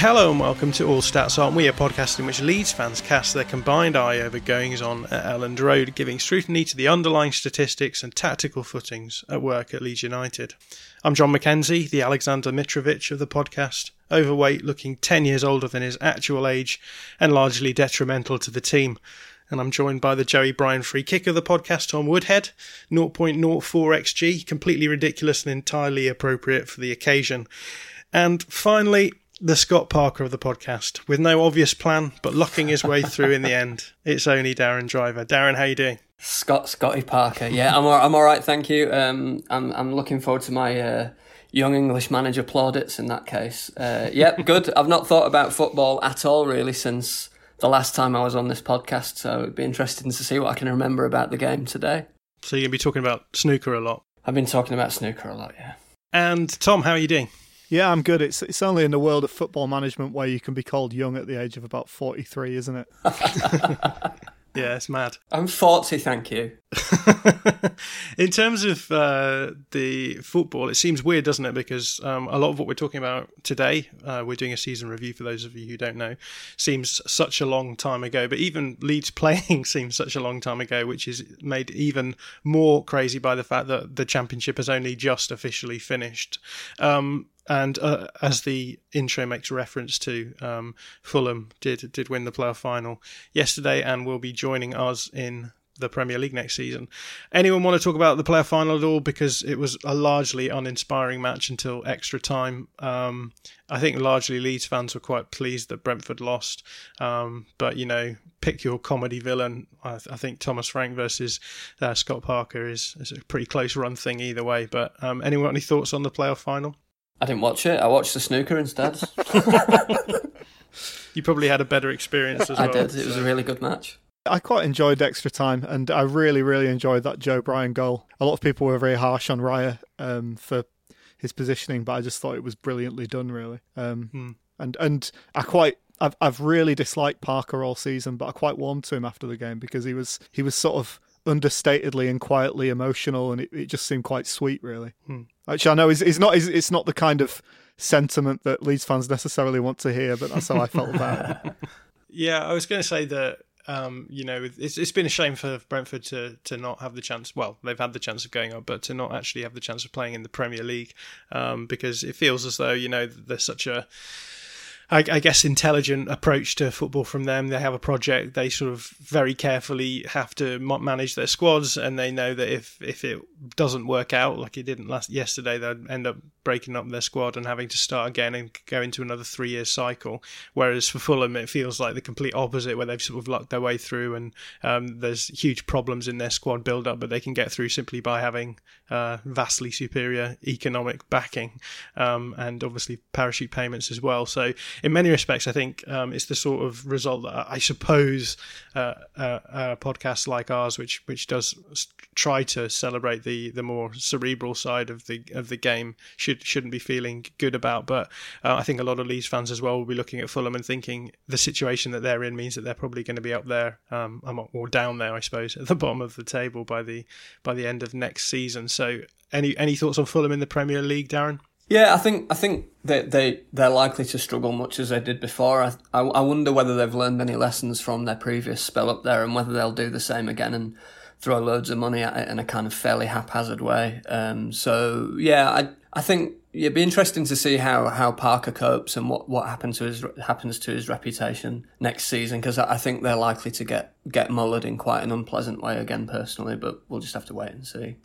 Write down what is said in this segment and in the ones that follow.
Hello and welcome to All Stats Aren't We, a podcast in which Leeds fans cast their combined eye over goings on at Elland Road, giving scrutiny to the underlying statistics and tactical footings at work at Leeds United. I'm John McKenzie, the Aleksandar Mitrovic of the podcast, overweight, looking 10 years older than his actual age, and largely detrimental to the team. And I'm joined by the Joey Bryan free kick of the podcast, Tom Woodhead, 0.04 xg, completely ridiculous and entirely appropriate for the occasion. And finally, the Scott Parker of the podcast, with no obvious plan, but locking his way through in the end. It's only Darren Driver. Darren, how you doing? Scott Scotty Parker. Yeah, I'm all, I'm all right, thank you. Um, I'm I'm looking forward to my uh, young English manager plaudits in that case. Uh, yep, good. I've not thought about football at all really since the last time I was on this podcast, so it'd be interesting to see what I can remember about the game today. So you're gonna be talking about snooker a lot. I've been talking about snooker a lot, yeah. And Tom, how are you doing? Yeah, I'm good. It's it's only in the world of football management where you can be called young at the age of about 43, isn't it? Yeah, it's mad. I'm 40, thank you. in terms of uh, the football, it seems weird, doesn't it? Because um, a lot of what we're talking about today, uh, we're doing a season review for those of you who don't know, seems such a long time ago. But even Leeds playing seems such a long time ago, which is made even more crazy by the fact that the championship has only just officially finished. Um, and uh, as the intro makes reference to, um, Fulham did did win the playoff final yesterday and will be joining us in the Premier League next season. Anyone want to talk about the playoff final at all? Because it was a largely uninspiring match until extra time. Um, I think largely Leeds fans were quite pleased that Brentford lost. Um, but, you know, pick your comedy villain. I, I think Thomas Frank versus uh, Scott Parker is, is, a pretty close run thing either way. But um, anyone any thoughts on the playoff final? I didn't watch it. I watched the snooker instead. you probably had a better experience as I well. I did. It was a really good match. I quite enjoyed extra time, and I really, really enjoyed that Joe Bryan goal. A lot of people were very harsh on Raya um, for his positioning, but I just thought it was brilliantly done, really. Um, Hmm. And and I quite, I've I've really disliked Parker all season, but I quite warmed to him after the game because he was he was sort of understatedly and quietly emotional, and it, it just seemed quite sweet, really. Hmm. Actually, I know it's, it's not it's, it's not the kind of sentiment that Leeds fans necessarily want to hear, but that's how I felt about it. Yeah, I was going to say that. Um, you know, it's it's been a shame for Brentford to to not have the chance. Well, they've had the chance of going up, but to not actually have the chance of playing in the Premier League, um, because it feels as though you know there's such a I, I guess intelligent approach to football from them. They have a project. They sort of very carefully have to manage their squads, and they know that if if it doesn't work out like it didn't last yesterday, they'd end up breaking up their squad and having to start again and go into another three year cycle. Whereas for Fulham, it feels like the complete opposite, where they've sort of lucked their way through, and um, there's huge problems in their squad build up, but they can get through simply by having uh, vastly superior economic backing um, and obviously parachute payments as well. So in many respects, I think um, it's the sort of result that I suppose uh, uh, a podcast like ours, which which does try to celebrate the the more cerebral side of the of the game, should should shouldn't be feeling good about. But uh, I think a lot of Leeds fans as well will be looking at Fulham and thinking the situation that they're in means that they're probably going to be up there um, or down there, I suppose, at the bottom of the table by the by the end of next season. So, any any thoughts on Fulham in the Premier League, Darren? Yeah, I think I think they they they're likely to struggle much as they did before. I, I, I wonder whether they've learned any lessons from their previous spell up there and whether they'll do the same again and throw loads of money at it in a kind of fairly haphazard way. Um, so yeah, I I think it'd be interesting to see how, how Parker copes and what, what happens to his happens to his reputation next season because I think they're likely to get get mullered in quite an unpleasant way again personally, but we'll just have to wait and see.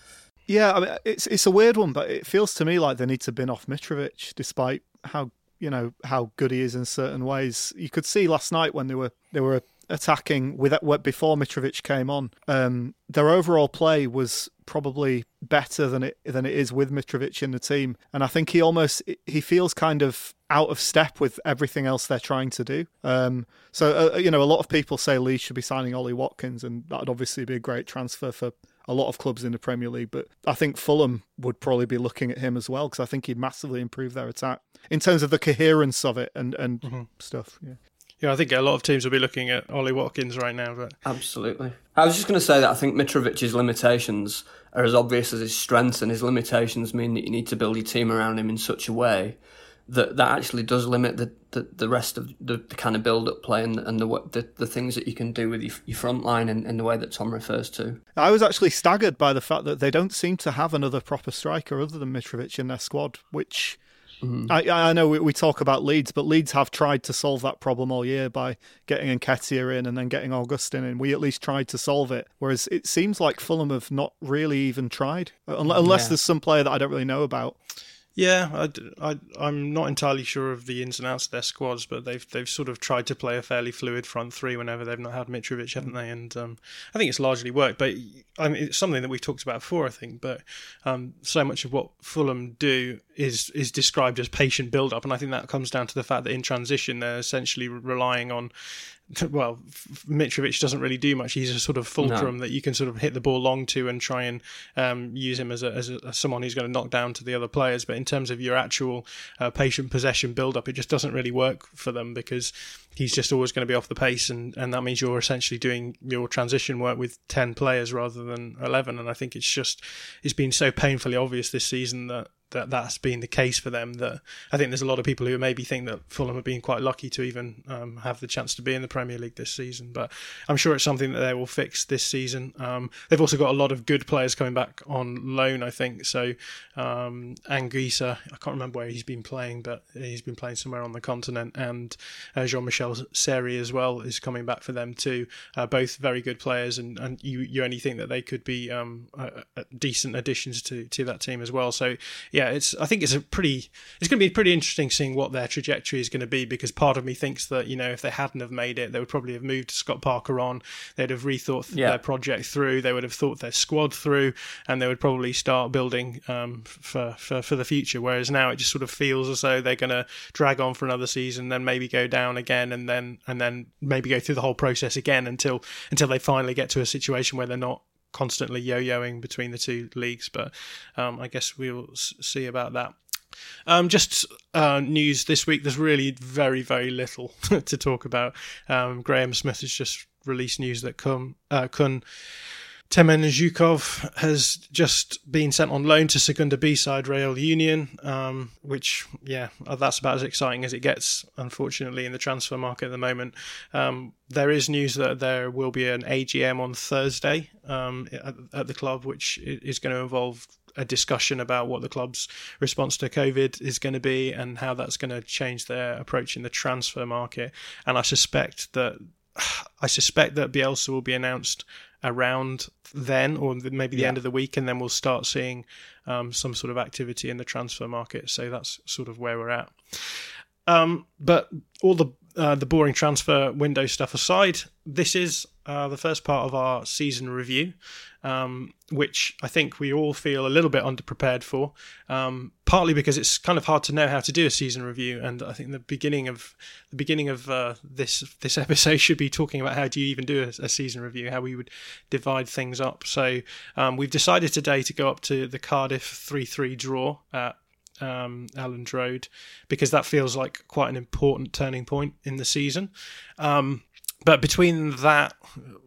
Yeah, I mean, it's it's a weird one, but it feels to me like they need to bin off Mitrovic, despite how you know how good he is in certain ways. You could see last night when they were they were attacking with before Mitrovic came on. Um, their overall play was probably better than it than it is with Mitrovic in the team, and I think he almost he feels kind of out of step with everything else they're trying to do. Um, so uh, you know, a lot of people say Lee should be signing Ollie Watkins, and that'd obviously be a great transfer for a lot of clubs in the Premier League, but I think Fulham would probably be looking at him as well because I think he'd massively improve their attack in terms of the coherence of it and and mm-hmm. stuff. Yeah. Yeah, I think a lot of teams will be looking at Ollie Watkins right now. But absolutely, I was just going to say that I think Mitrovic's limitations are as obvious as his strengths, and his limitations mean that you need to build your team around him in such a way that that actually does limit the, the, the rest of the, the kind of build up play and, and the, the, the things that you can do with your, your front line in, in the way that Tom refers to. I was actually staggered by the fact that they don't seem to have another proper striker other than Mitrovic in their squad, which. Mm-hmm. I, I know we, we talk about Leeds, but Leeds have tried to solve that problem all year by getting Nketiah in and then getting Augustin in. We at least tried to solve it, whereas it seems like Fulham have not really even tried, unless yeah. there's some player that I don't really know about. Yeah, I, I, am not entirely sure of the ins and outs of their squads, but they've they've sort of tried to play a fairly fluid front three whenever they've not had Mitrovic, haven't they? And um, I think it's largely worked. But I mean, it's something that we've talked about before, I think. But um, so much of what Fulham do is is described as patient build up, and I think that comes down to the fact that in transition they're essentially relying on well, Mitrovic doesn't really do much. He's a sort of fulcrum no. that you can sort of hit the ball long to and try and um, use him as, a, as, a, as, someone who's going to knock down to the other players. But in terms of your actual uh, patient possession build up, it just doesn't really work for them because he's just always going to be off the pace, and, and that means you're essentially doing your transition work with ten players rather than eleven. And I think it's just it's been so painfully obvious this season that that that's been the case for them. That I think there's a lot of people who maybe think that Fulham have been quite lucky to even um, have the chance to be in the Premier League this season. But I'm sure it's something that they will fix this season. Um, they've also got a lot of good players coming back on loan, I think. So um, Anguissa, I can't remember where he's been playing, but he's been playing somewhere on the continent, and uh, Jean-Michel Seri as well is coming back for them too. Uh, both very good players, and, and you you only think that they could be um, decent additions to to that team as well. So yeah yeah, it's I think it's a pretty it's going to be pretty interesting seeing what their trajectory is going to be because part of me thinks that you know if they hadn't have made it, they would probably have moved Scott Parker on. They'd have rethought yeah. their project through. They would have thought their squad through, and they would probably start building um, for, for for the future. Whereas now it just sort of feels as though they're going to drag on for another season, then maybe go down again, and then and then maybe go through the whole process again until until they finally get to a situation where they're not constantly yo-yoing between the two leagues. But um, I guess we'll see about that. Um, just uh, news this week. There's really very very little to talk about. Um, Graham Smith has just released news that Kun, uh, Kun Temenuzhkov has just been sent on loan to Segunda B side Real Union, um, which, yeah, that's about as exciting as it gets, unfortunately, in the transfer market at the moment. Um, there is news that there will be an AGM on Thursday um, at, at, the club, which is going to involve a discussion about what the club's response to COVID is going to be and how that's going to change their approach in the transfer market. And I suspect that I suspect that Bielsa will be announced around then, or maybe the yeah. end of the week, and then we'll start seeing um, some sort of activity in the transfer market. So that's sort of where we're at. Um, but all the uh, the boring transfer window stuff aside, this is uh, the first part of our season review, um, which I think we all feel a little bit underprepared for. Um, partly because it's kind of hard to know how to do a season review, and I think the beginning of the beginning of uh, this this episode should be talking about how do you even do a, a season review, how we would divide things up. So um, we've decided today to go up to the Cardiff three three draw at um, Elland Road because that feels like quite an important turning point in the season. Um, but between that,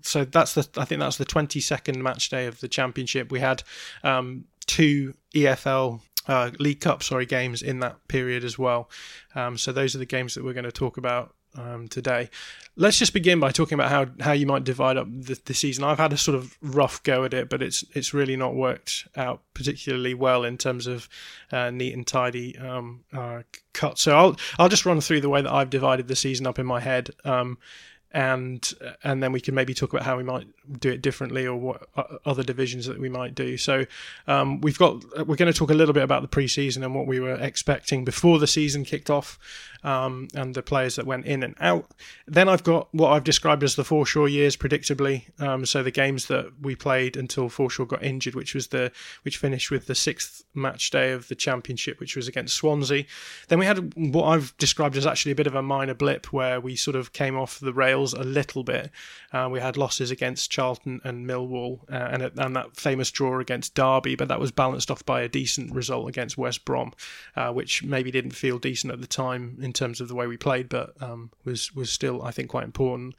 so that's the I think that's the 22nd match day of the championship. We had um, two EFL uh, League Cup, sorry, games in that period as well. Um, so those are the games that we're going to talk about um, today. Let's just begin by talking about how, how you might divide up the, the, season. I've had a sort of rough go at it, but it's it's really not worked out particularly well in terms of uh, neat and tidy um, uh, cuts. So I'll I'll just run through the way that I've divided the season up in my head. Um, and and then we can maybe talk about how we might do it differently or what other divisions that we might do. So um, we've got we're going to talk a little bit about the preseason and what we were expecting before the season kicked off, um, and the players that went in and out. Then I've got what I've described as the Forshaw years, predictably. Um, so the games that we played until Forshaw got injured, which was the which finished with the sixth match day of the championship, which was against Swansea. Then we had what I've described as actually a bit of a minor blip where we sort of came off the rails a little bit. Uh, we had losses against Charlton and Millwall, uh, and and that famous draw against Derby, but that was balanced off by a decent result against West Brom, uh, which maybe didn't feel decent at the time in terms of the way we played, but um, was was still I think quite important.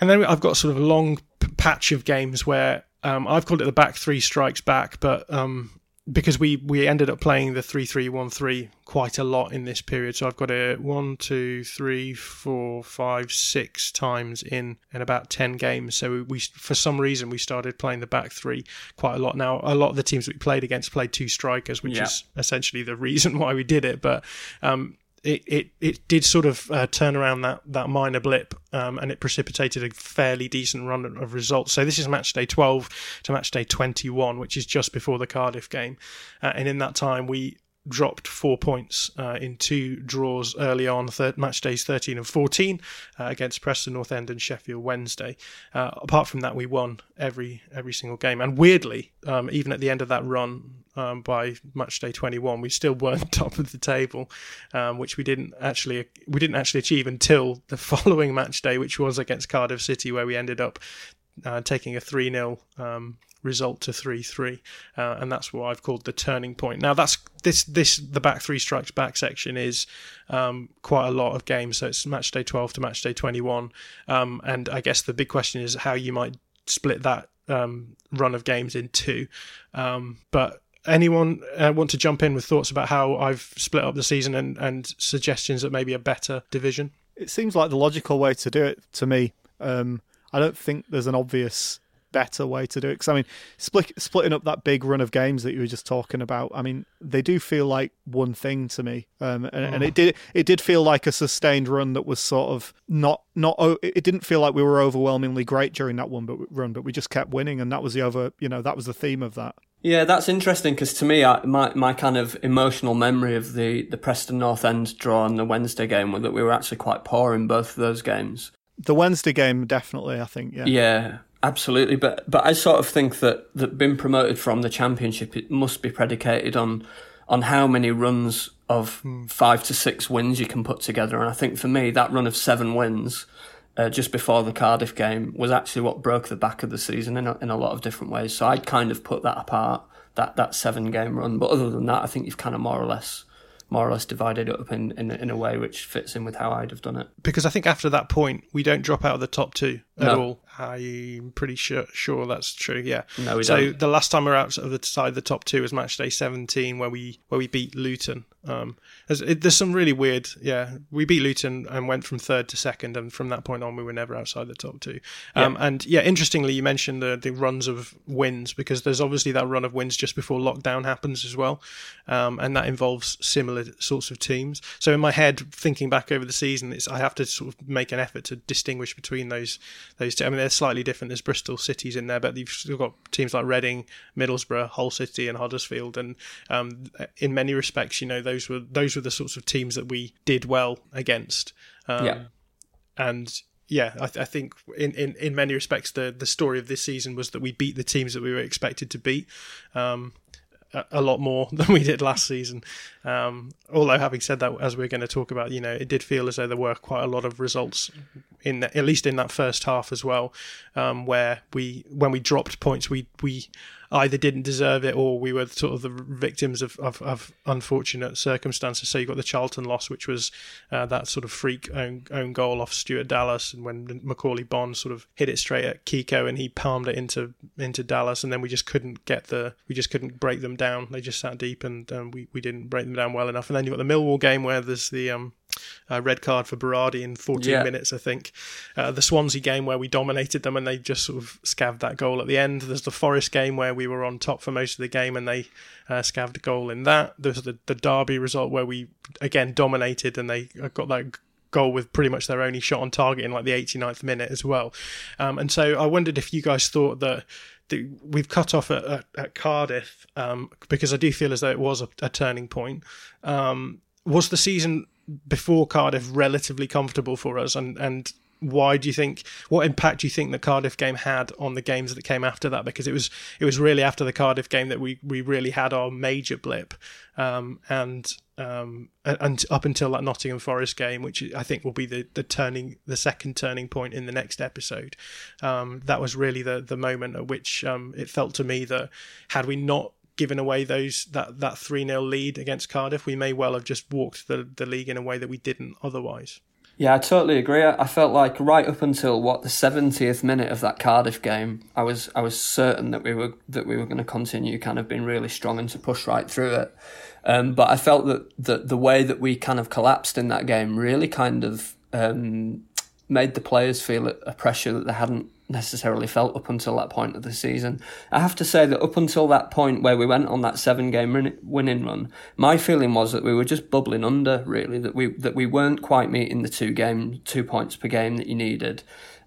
And then I've got sort of a long patch of games where um, I've called it the back three strikes back, but um, because we we ended up playing the three three one three quite a lot in this period. So I've got it one, two, three, four, five, six times in in about ten games. So we for some reason we started playing the back three quite a lot. Now a lot of the teams we played against played two strikers, which yeah. is essentially the reason why we did it. But um, it, it, it did sort of uh, turn around that, that minor blip um, and it precipitated a fairly decent run of results. So this is match day 12 to match day 21, which is just before the Cardiff game. Uh, and in that time, we dropped four points uh, in two draws early on, third, match days 13 and 14 uh, against Preston North End and Sheffield Wednesday. Uh, apart from that, we won every every single game. And weirdly, um, even at the end of that run, um, by match day 21, we still weren't top of the table, um, which we didn't actually we didn't actually achieve until the following match day, which was against Cardiff City, where we ended up uh, taking a 3 0 um, result to 3-3 uh, and that's what I've called the turning point. Now that's this this the back three strikes back section is um, quite a lot of games. So it's match day 12 to match day 21 um, and I guess the big question is how you might split that um, run of games in two. But anyone uh, want to jump in with thoughts about how I've split up the season and, and suggestions that maybe a better division it seems like the logical way to do it to me um, I don't think there's an obvious better way to do it. Because I mean, split, splitting up that big run of games that you were just talking about, I mean, they do feel like one thing to me, um, and, oh. and, it did it did feel like a sustained run that was sort of not not. It didn't feel like we were overwhelmingly great during that one, but run, but we just kept winning, and that was the over. You know, that was the theme of that. Yeah, that's interesting because to me, I, my my kind of emotional memory of the the Preston North End draw and the Wednesday game was that we were actually quite poor in both of those games. The Wednesday game, definitely, I think. Yeah. Yeah. Absolutely, but but I sort of think that that being promoted from the championship it must be predicated on on how many runs of mm. five to six wins you can put together, and I think for me that run of seven wins uh, just before the Cardiff game was actually what broke the back of the season in a, in a lot of different ways. So I'd kind of put that apart that that seven game run, but other than that, I think you've kind of more or less more or less divided it up in, in, in a way which fits in with how I'd have done it. Because I think after that point, we don't drop out of the top two at no. all. I'm pretty sure sure that's true. Yeah. No, we so don't. the last time we are out of the side the top two was match day 17, where we where we beat Luton. Um, there's, it, there's some really weird. Yeah, we beat Luton and went from third to second, and from that point on, we were never outside the top two. Um, yeah. And yeah, interestingly, you mentioned the the runs of wins because there's obviously that run of wins just before lockdown happens as well, um, and that involves similar sorts of teams. So in my head, thinking back over the season, it's I have to sort of make an effort to distinguish between those those two. I mean, they're slightly different. There's Bristol cities in there, but you've still got teams like Reading, Middlesbrough, Hull City, and Huddersfield, and um, in many respects, you know, those were those were the sorts of teams that we did well against. Um, yeah. And yeah, I, th- I, think in, in, in many respects the the story of this season was that we beat the teams that we were expected to beat. Um, a, lot more than we did last season. Um, although, having said that, as we're going to talk about, you know, it did feel as though there were quite a lot of results in the, at least in that first half as well, um, where we when we dropped points, we we either didn't deserve it or we were sort of the victims of, of, of unfortunate circumstances. So you got the Charlton loss, which was uh, that sort of freak own, own goal off Stuart Dallas, and when Macauley Bonne sort of hit it straight at Kiko and he palmed it into into Dallas, and then we just couldn't get the we just couldn't break them down. They just sat deep, and um, we we didn't break them down well enough. And then you got the Millwall game where there's the um, uh, red card for Berardi in 14 yeah. minutes, I think. Uh, the Swansea game where we dominated them and they just sort of scavved that goal at the end. There's the Forest game where we were on top for most of the game and they uh, a goal in that. There's the, the Derby result where we again dominated and they got that goal with pretty much their only shot on target in like the 89th minute as well. Um, and so I wondered if you guys thought that we've cut off at, at, at Cardiff um, because I do feel as though it was a, a turning point. Um, was the season before Cardiff relatively comfortable for us, and and why do you think what impact do you think the Cardiff game had on the games that came after that? Because it was it was really after the Cardiff game that we we really had our major blip, um, and um, and up until that Nottingham Forest game, which I think will be the, the turning the second turning point in the next episode. Um, that was really the the moment at which um, it felt to me that had we not given away those that that three 0 lead against Cardiff, we may well have just walked the the league in a way that we didn't otherwise. Yeah, I totally agree. I felt like right up until what the seventieth minute of that Cardiff game, I was I was certain that we were that we were going to continue kind of being really strong and to push right through it. Um, but I felt that, that the way that we kind of collapsed in that game really kind of um, made the players feel a pressure that they hadn't necessarily felt up until that point of the season. I have to say that up until that point where we went on that seven game winning run, my feeling was that we were just bubbling under really that we that we weren't quite meeting the two game two points per game that you needed.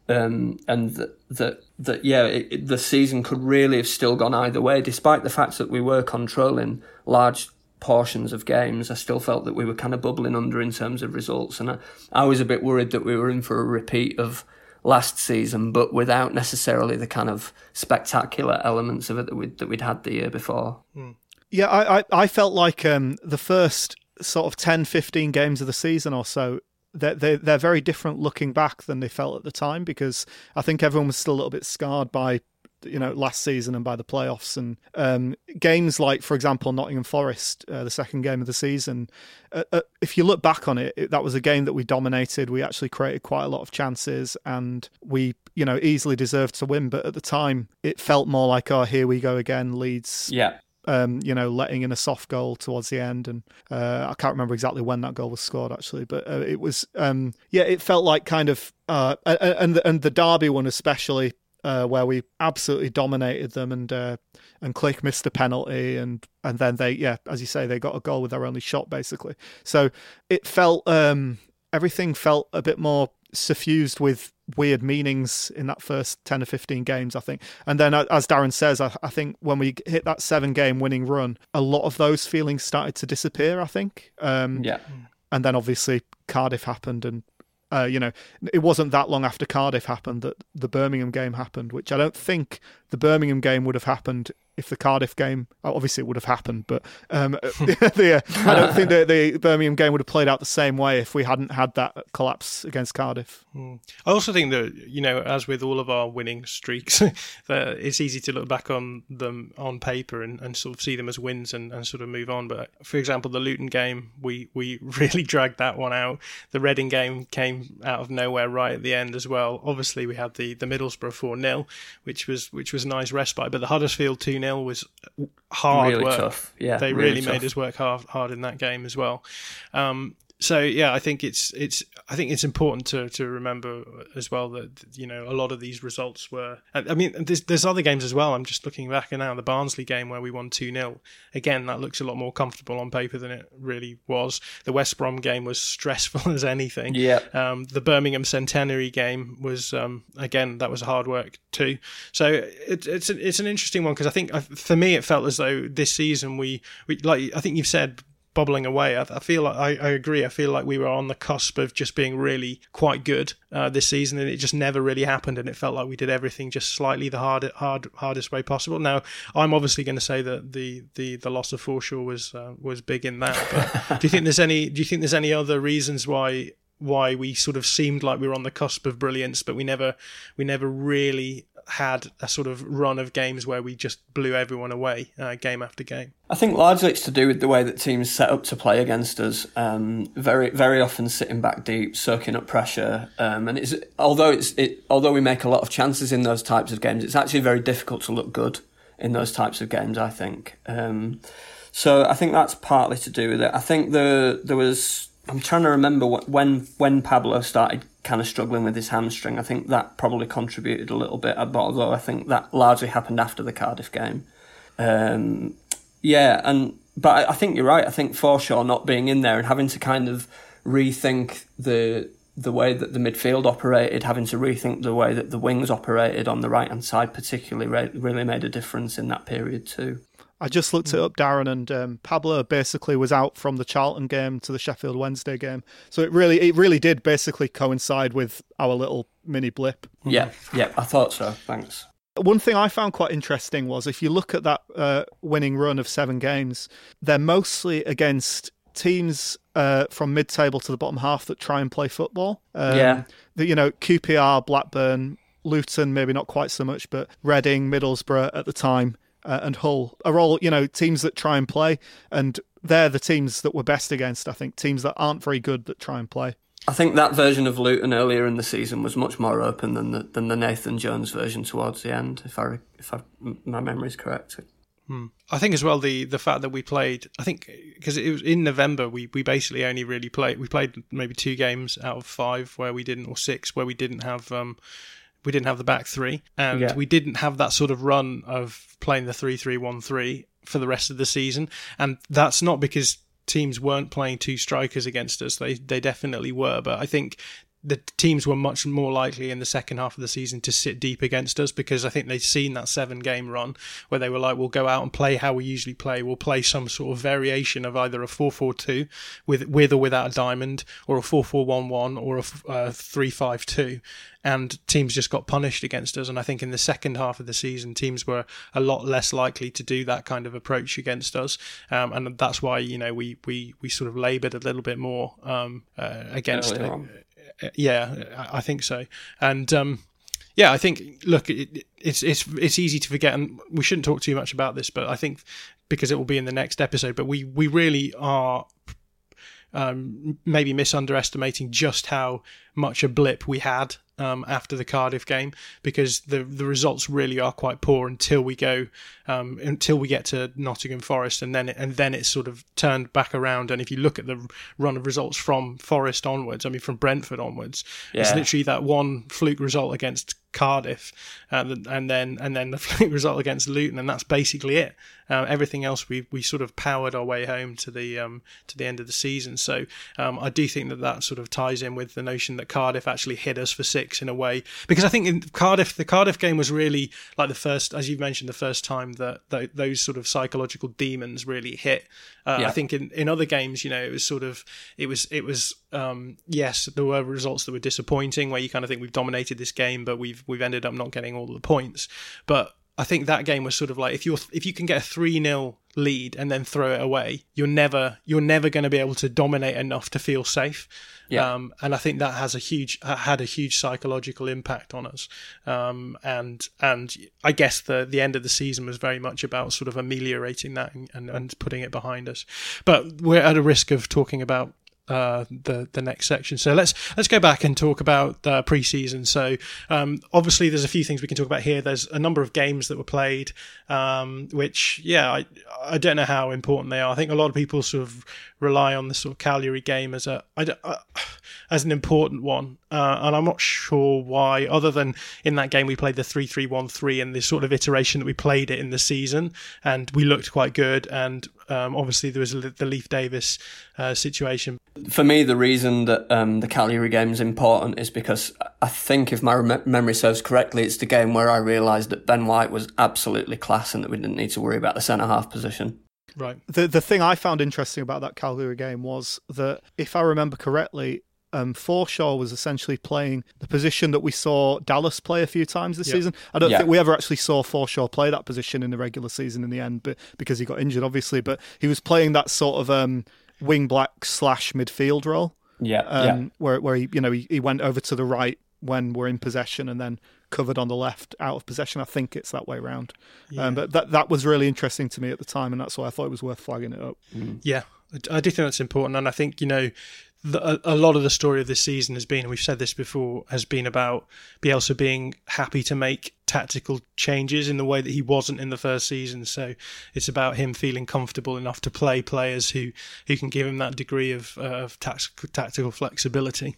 Um, and that, that, that yeah, it, it, the season could really have still gone either way, despite the fact that we were controlling large portions of games. I still felt that we were kind of bubbling under in terms of results, and I, I was a bit worried that we were in for a repeat of last season, but without necessarily the kind of spectacular elements of it that we'd, that we'd had the year before. Mm. Yeah, I, I, I, felt like um, the first sort of 10, 15 games of the season or so, they're, they're, they're very different looking back than they felt at the time because I think everyone was still a little bit scarred by you know last season and by the playoffs. And um, games like for example Nottingham Forest uh, the second game of the season uh, uh, if you look back on it, it, that was a game that we dominated. We actually created quite a lot of chances and we you know easily deserved to win. But at the time it felt more like oh here we go again Leeds yeah. um, you know, letting in a soft goal towards the end, and uh, I can't remember exactly when that goal was scored actually, but uh, it was, um, yeah, it felt like kind of, uh, and and the Derby one especially uh, where we absolutely dominated them, and uh, and Klich missed a penalty, and and then they, yeah, as you say, they got a goal with their only shot basically. So it felt um, everything felt a bit more suffused with weird meanings in that first 10 or 15 games, I think. And then, uh, as Darren says, I, I, think when we hit that seven game winning run, a lot of those feelings started to disappear, I think. Um, yeah. And then obviously Cardiff happened and uh, you know, it wasn't that long after Cardiff happened that the Birmingham game happened, which I don't think the Birmingham game would have happened if the Cardiff game, obviously it would have happened, but um, the, I don't think the, the, Birmingham game would have played out the same way if we hadn't had that collapse against Cardiff. Mm. I also think that, you know, as with all of our winning streaks, that it's easy to look back on them on paper and, and sort of see them as wins and, and sort of move on. But for example, the Luton game, we, we really dragged that one out. The Reading game came out of nowhere right at the end as well. Obviously, we had the, the Middlesbrough 4 0, which was, which was a nice respite, but the Huddersfield 2 0 was hard really work. Tough. Yeah, they really, really made us work hard hard in that game as well. Um, so yeah, I think it's it's I think it's important to to remember as well that you know a lot of these results were. I mean, there's, there's other games as well. I'm just looking back and now the Barnsley game where we won two 0 Again, that looks a lot more comfortable on paper than it really was. The West Brom game was stressful as anything. Yeah. Um, the Birmingham Centenary game was um, again that was hard work too. So it, it's it's an interesting one because I think for me it felt as though this season we, we like I think you've said bubbling away. I, I feel like I, I, agree. I feel like we were on the cusp of just being really quite good uh, this season, and it just never really happened. And it felt like we did everything just slightly the hard, hard, hardest way possible. Now, I'm obviously going to say that the the the loss of Forshaw was uh, was big in that. But do you think there's any do you think there's any other reasons why why we sort of seemed like we were on the cusp of brilliance, but we never we never really had a sort of run of games where we just blew everyone away uh, game after game. I think largely it's to do with the way that teams set up to play against us. Um, very, very often sitting back deep, soaking up pressure, um, and it's although it's it although we make a lot of chances in those types of games, it's actually very difficult to look good in those types of games. I think. Um, so I think that's partly to do with it. I think the there was. I'm trying to remember when when Pablo started kind of struggling with his hamstring. I think that probably contributed a little bit, but although I think that largely happened after the Cardiff game. Um, yeah, and but I think you're right. I think Forshaw not being in there and having to kind of rethink the the way that the midfield operated, having to rethink the way that the wings operated on the right hand side, particularly really made a difference in that period too. I just looked it up, Darren, and um, Pablo basically was out from the Charlton game to the Sheffield Wednesday game. So it really, it really did basically coincide with our little mini blip. Yeah, yeah, I thought so. Thanks. One thing I found quite interesting was if you look at that uh, winning run of seven games, they're mostly against teams uh, from mid-table to the bottom half that try and play football. Um, yeah, the, you know QPR, Blackburn, Luton, maybe not quite so much, but Reading, Middlesbrough at the time uh, and Hull are all you know teams that try and play, and they're the teams that we're best against. I think teams that aren't very good that try and play. I think that version of Luton earlier in the season was much more open than the than the Nathan Jones version towards the end. If I if I, my memory is correct. Hmm. I think as well the the fact that we played. I think because it was in November, we we basically only really played. We played maybe two games out of five where we didn't, or six where we didn't have. Um, we didn't have the back three, and yeah. we didn't have that sort of run of playing the three three one three for the rest of the season. And that's not because teams weren't playing two strikers against us; they they definitely were. But I think the teams were much more likely in the second half of the season to sit deep against us because I think they'd seen that seven game run where they were like, we'll go out and play how we usually play. We'll play some sort of variation of either a 4 4 2 with, with or without a diamond or a 4 4 1 1 or a uh, 3 5 2. And teams just got punished against us. And I think in the second half of the season, teams were a lot less likely to do that kind of approach against us. Um, and that's why, you know, we, we, we sort of laboured a little bit more um, uh, against it yeah, I think so. And um, yeah, I think look, it, it's it's it's easy to forget, and we shouldn't talk too much about this, but I think because it will be in the next episode. But we we really are um, maybe misunderestimating just how much a blip we had um, after the Cardiff game because the the results really are quite poor until we go um, until we get to Nottingham Forest and then it, and then it's sort of turned back around and if you look at the run of results from Forest onwards I mean from Brentford onwards yeah. it's literally that one fluke result against Cardiff, uh, and then and then the fluke result against Luton, and that's basically it. Uh, everything else we we sort of powered our way home to the um, to the end of the season. So um, I do think that that sort of ties in with the notion that Cardiff actually hit us for six in a way, because I think in Cardiff the Cardiff game was really like the first, as you've mentioned, the first time that, that those sort of psychological demons really hit. Uh, yeah. I think in, in other games, you know, it was sort of it was it was um, yes, there were results that were disappointing where you kind of think we've dominated this game, but we've we've ended up not getting all the points. But I think that game was sort of like if you if you can get a three 0 lead and then throw it away, you're never you're never going to be able to dominate enough to feel safe. Yeah. Um, and I think that has a huge had a huge psychological impact on us. Um, and and I guess the the end of the season was very much about sort of ameliorating that and, and, and putting it behind us. But we're at a risk of talking about uh, the the next section. So let's let's go back and talk about uh, preseason. So um, obviously, there's a few things we can talk about here. There's a number of games that were played, um, which yeah, I I don't know how important they are. I think a lot of people sort of rely on the sort of Cagliari game as a uh, as an important one, uh, and I'm not sure why. Other than in that game we played the three three one three and this sort of iteration that we played it in the season, and we looked quite good. And um, obviously there was the Leif Davis uh, situation. For me, the reason that um, the Cagliari game is important is because I think, if my rem- memory serves correctly, it's the game where I realised that Ben White was absolutely class and that we didn't need to worry about the centre half position. Right. The the thing I found interesting about that Cagliari game was that if I remember correctly, um, Forshaw was essentially playing the position that we saw Dallas play a few times this season. I don't think we ever actually saw Forshaw play that position in the regular season in the end, but because he got injured, obviously. But he was playing that sort of um, wing back slash midfield role. Yeah, um, yeah. Where where he you know he, he went over to the right when we're in possession and then covered on the left out of possession. I think it's that way around. Yeah. Um, but that that was really interesting to me at the time, and that's why I thought it was worth flagging it up. Yeah, I I do think that's important, and I think you know. The, a, a lot of the story of this season has been, and we've said this before, has been about Bielsa being happy to make tactical changes in the way that he wasn't in the first season. So it's about him feeling comfortable enough to play players who, who can give him that degree of, uh, of tactical, tactical flexibility.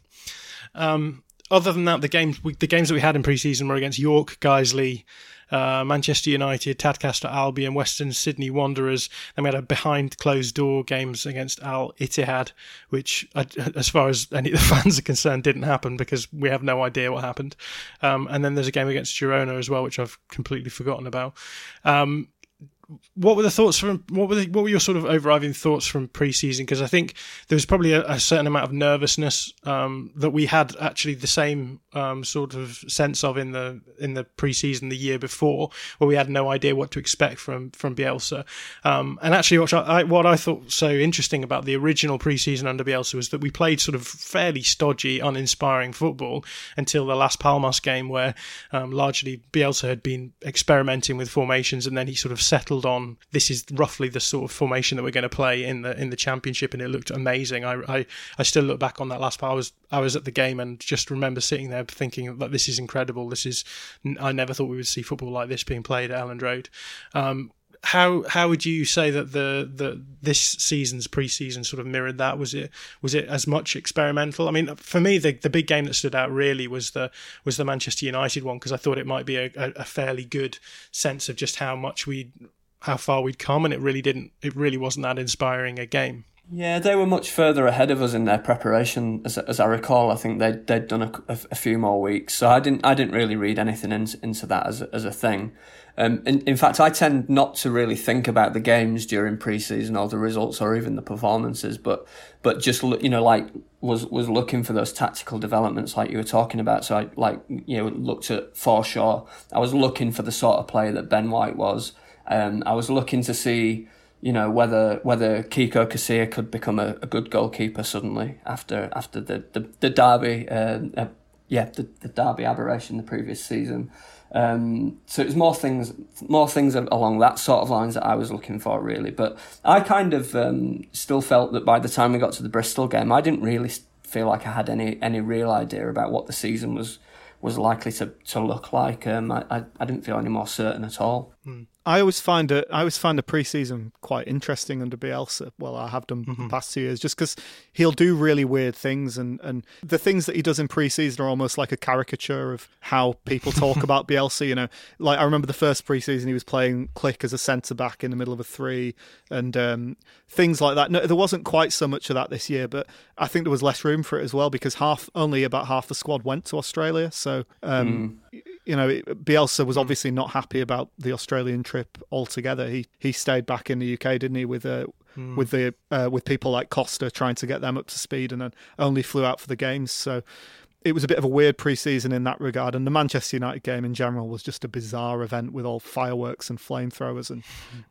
Um, other than that, the games we, the games that we had in pre-season were against York, Guiseley, uh, Manchester United, Tadcaster Albion, Western Sydney Wanderers. Then we had a behind closed door games against Al Ittihad, which, uh, as far as any of the fans are concerned, didn't happen because we have no idea what happened. Um, and then there's a game against Girona as well, which I've completely forgotten about. Um, what were the thoughts from what were the, what were your sort of overriding thoughts from pre-season? Because I think there was probably a, a certain amount of nervousness um, that we had actually the same um, sort of sense of in the in the pre-season the year before where we had no idea what to expect from from Bielsa. Um, and actually what I, what I thought so interesting about the original pre-season under Bielsa was that we played sort of fairly stodgy uninspiring football until the Las Palmas game where um, largely Bielsa had been experimenting with formations and then he sort of settled on this is roughly the sort of formation that we're going to play in the in the championship, and it looked amazing. I I, I still look back on that last part. I was I was at the game and just remember sitting there thinking that this is incredible. This is I never thought we would see football like this being played at Elland Road. Um, how how would you say that the the this season's preseason sort of mirrored that? Was it was it as much experimental? I mean, for me, the the big game that stood out really was the was the Manchester United one because I thought it might be a, a fairly good sense of just how much we how far we'd come, and it really didn't. It really wasn't that inspiring a game. Yeah, they were much further ahead of us in their preparation, as, as I recall. I think they'd they'd done a, a, few more weeks, so I didn't I didn't really read anything in, into that as as a thing. Um, in, in fact, I tend not to really think about the games during preseason or the results or even the performances, but but just you know like was was looking for those tactical developments like you were talking about. So I like you know looked at Forshaw. I was looking for the sort of player that Ben White was. Um, I was looking to see, you know, whether whether Kiko Casilla could become a, a good goalkeeper suddenly after after the the, the derby, uh, uh, yeah, the, the derby aberration the previous season. Um, so it was more things, more things along that sort of lines that I was looking for, really. But I kind of um, still felt that by the time we got to the Bristol game, I didn't really feel like I had any any real idea about what the season was was likely to, to look like. Um, I, I, I didn't feel any more certain at all. Mm. I always find it. I always find the preseason quite interesting under Bielsa. Well, I have done mm-hmm. the past two years, just because he'll do really weird things, and and the things that he does in preseason are almost like a caricature of how people talk about Bielsa. You know, like I remember the first preseason he was playing Klich as a centre back in the middle of a three, and um, things like that. No, there wasn't quite so much of that this year, but I think there was less room for it as well because half only about half the squad went to Australia. So um, mm you know, Bielsa was obviously not happy about the Australian trip altogether. He he stayed back in the UK, didn't he, with uh, mm. with the uh, with people like Costa trying to get them up to speed, and then only flew out for the games. So it was a bit of a weird preseason in that regard. And the Manchester United game in general was just a bizarre event with all fireworks and flamethrowers and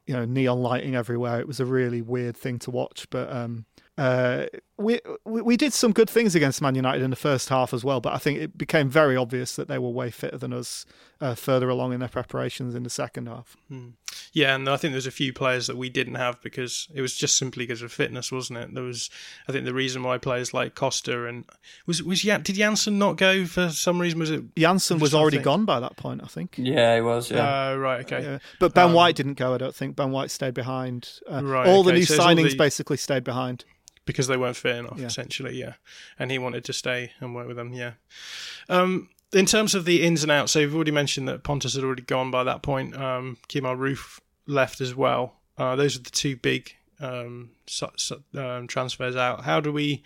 you know neon lighting everywhere. It was a really weird thing to watch, but um, uh, we, we did some good things against Man United in the first half as well, but I think it became very obvious that they were way fitter than us uh, further along in their preparations in the second half. Hmm. Yeah, and I think there's a few players that we didn't have because it was just simply because of fitness, wasn't it? There was, I think, the reason why players like Costa and was was Jan, did Jansson not go for some reason? Was it Jansson was already gone by that point? I think. Yeah, he was. Yeah. Uh, right. Okay. Yeah. But Ben um, White didn't go. I don't think Ben White stayed behind. Uh, right. All okay. the new so signings the... basically stayed behind because they weren't fit enough, yeah. essentially. Yeah, and he wanted to stay and work with them. Yeah. Um, in terms of the ins and outs, so you've already mentioned that Pontus had already gone by that point. Um, Kemar Roofe left as well. Uh, those are the two big um, su- su- um, transfers out. How do we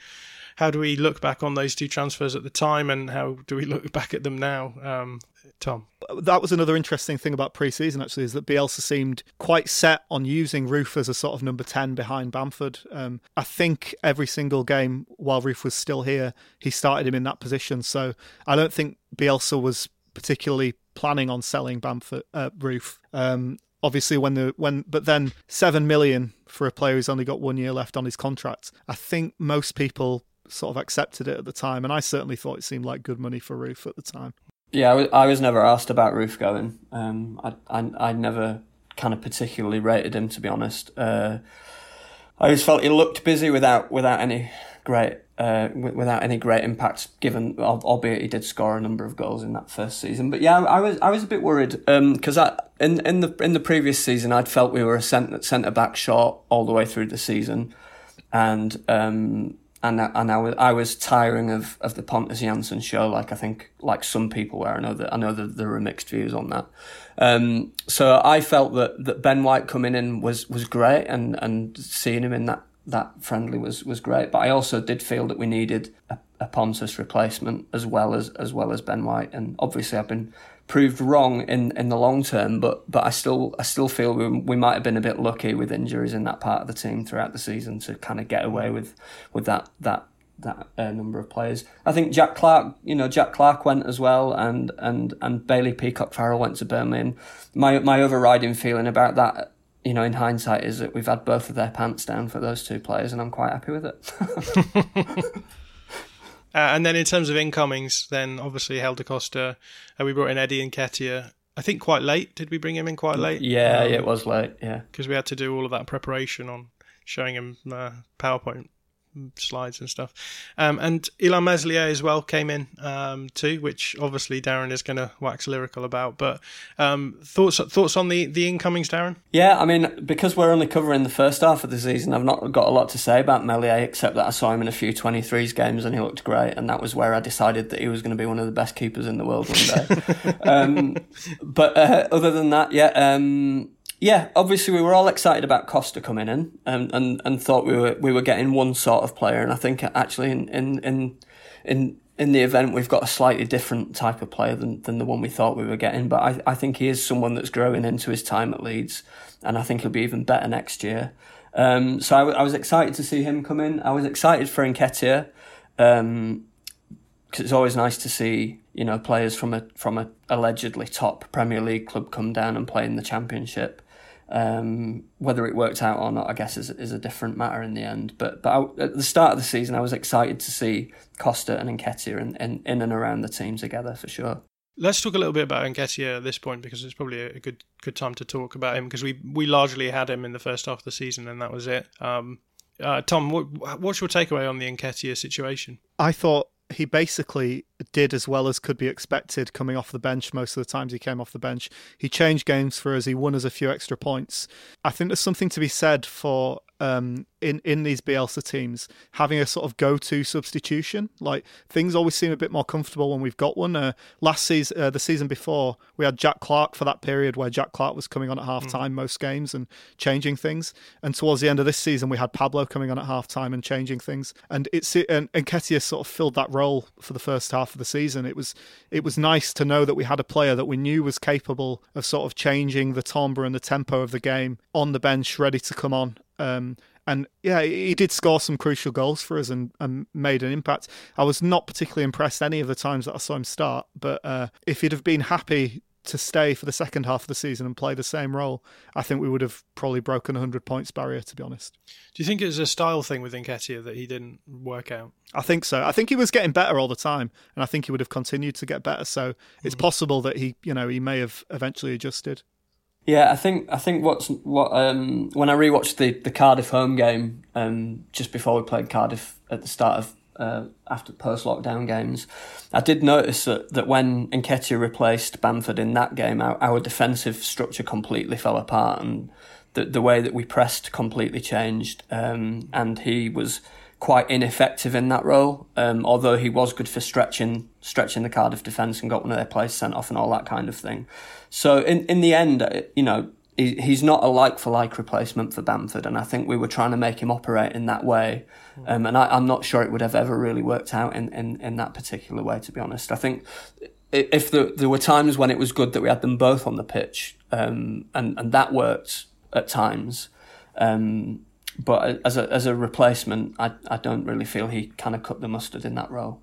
how do we look back on those two transfers at the time, and how do we look back at them now? Um, Tom. That was another interesting thing about pre-season actually is that Bielsa seemed quite set on using Roofe as a sort of number 10 behind Bamford. Um, I think every single game while Roofe was still here, he started him in that position. So I don't think Bielsa was particularly planning on selling Bamford uh, Roofe. Um, obviously when the when but then 7 million for a player who's only got 1 year left on his contract. I think most people sort of accepted it at the time, and I certainly thought it seemed like good money for Roofe at the time. Yeah, I was, I was never asked about Roofe going. Um, I, I I never kind of particularly rated him to be honest. Uh, I always felt he looked busy without without any great uh, without any great impact. Given, albeit he did score a number of goals in that first season, but yeah, I was I was a bit worried because um, I in in the in the previous season I'd felt we were a centre centre back short all the way through the season, and um, and and I was I was tiring of, of the Pontus Jansson show, like I think like some people were. I know that I know that there were mixed views on that. Um, so I felt that, that Ben White coming in was, was great, and, and seeing him in that, that friendly was, was great. But I also did feel that we needed a, a Pontus replacement as well as as well as Ben White, and obviously I've been proved wrong in, in the long term, but but I still I still feel we, we might have been a bit lucky with injuries in that part of the team throughout the season to kind of get away with with that that that uh, number of players. I think Jack Clarke, you know, Jack Clarke went as well, and and and Bailey Peacock Farrell went to Birmingham. My my overriding feeling about that, you know, in hindsight, is that we've had both of their pants down for those two players, and I'm quite happy with it. Uh, and then in terms of incomings, then obviously Helder Costa, uh, we brought in Eddie Nketiah. I think quite late. Did we bring him in quite late? Yeah, um, yeah it was late. Yeah, because we had to do all of that preparation on showing him uh, PowerPoint slides and stuff. Um, and Illan Meslier as well came in um, too, which obviously Darren is going to wax lyrical about. But um, thoughts thoughts on the the incomings, Darren? Yeah, I mean, because we're only covering the first half of the season, I've not got a lot to say about Meslier except that I saw him in a few 23s games and he looked great, and that was where I decided that he was going to be one of the best keepers in the world one day. Um, but uh, other than that, yeah. Yeah, obviously we were all excited about Costa coming in and, and, and thought we were we were getting one sort of player and I think actually in in in in, in the event we've got a slightly different type of player than, than the one we thought we were getting. But I, I think he is someone that's growing into his time at Leeds and I think he'll be even better next year. Um, so I, w- I was excited to see him come in. I was excited for Nketiah um, because it's always nice to see you know players from a from a allegedly top Premier League club come down and play in the Championship. Um, whether it worked out or not, I guess, is, is a different matter in the end. But but I, at the start of the season, I was excited to see Costa and Nketiah in, in, in and around the team together for sure. Let's talk a little bit about Nketiah at this point because it's probably a good good time to talk about him because we we largely had him in the first half of the season and that was it. Um, uh, Tom, what, what's your takeaway on the Nketiah situation? I thought he basically did as well as could be expected coming off the bench most of the times he came off the bench. He changed games for us, he won us a few extra points. I think there's something to be said for um, in in these Bielsa teams having a sort of go-to substitution. Like things always seem a bit more comfortable when we've got one. Uh, last season, uh, the season before, we had Jack Clarke for that period where Jack Clarke was coming on at half time mm. most games and changing things. And towards the end of this season, we had Pablo coming on at half time and changing things. And it's and, and Nketiah sort of filled that role for the first half of the season. It was it was nice to know that we had a player that we knew was capable of sort of changing the timbre and the tempo of the game on the bench, ready to come on um, and yeah, he did score some crucial goals for us and, and, made an impact. I was not particularly impressed any of the times that I saw him start, but uh, if he'd have been happy to stay for the second half of the season and play the same role, I think we would have probably broken a 100 points barrier, to be honest. Do you think it was a style thing with Nketiah that he didn't work out? I think so. I think he was getting better all the time, and I think he would have continued to get better. So it's mm-hmm. possible that he, you know, he may have eventually adjusted. Yeah, I think I think what's what um, when I rewatched the, the Cardiff home game um, just before we played Cardiff at the start of uh, after post lockdown games, I did notice that, that when Nketiah replaced Bamford in that game, our, our defensive structure completely fell apart and the the way that we pressed completely changed. Um, and he was quite ineffective in that role. Um, although he was good for stretching stretching the Cardiff defence and got one of their players sent off and all that kind of thing. So in in the end, uh, you know, he, he's not a like for like replacement for Bamford, and I think we were trying to make him operate in that way. Um, and I, am not sure it would have ever really worked out in, in, in that particular way, to be honest. I think if there, there were times when it was good that we had them both on the pitch, um, and, and that worked at times. Um, but as a as a replacement, I I don't really feel he kind of cut the mustard in that role.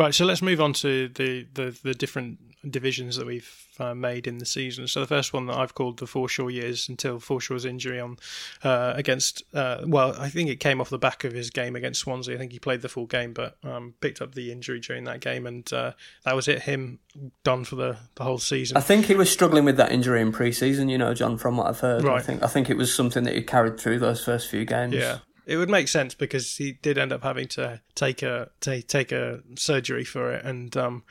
Right, so let's move on to the, the, the different divisions that we've uh, made in the season. So the first one that I've called the Forshaw years until Forshaw's injury on uh, against. Uh, well, I think it came off the back of his game against Swansea. I think he played the full game, but um, picked up the injury during that game, and uh, that was it. Him done for the, the whole season. I think he was struggling with that injury in pre-season. You know, John, from what I've heard. Right. I think I think it was something that he carried through those first few games. Yeah. It would make sense because he did end up having to take a take, take a surgery for it, and um,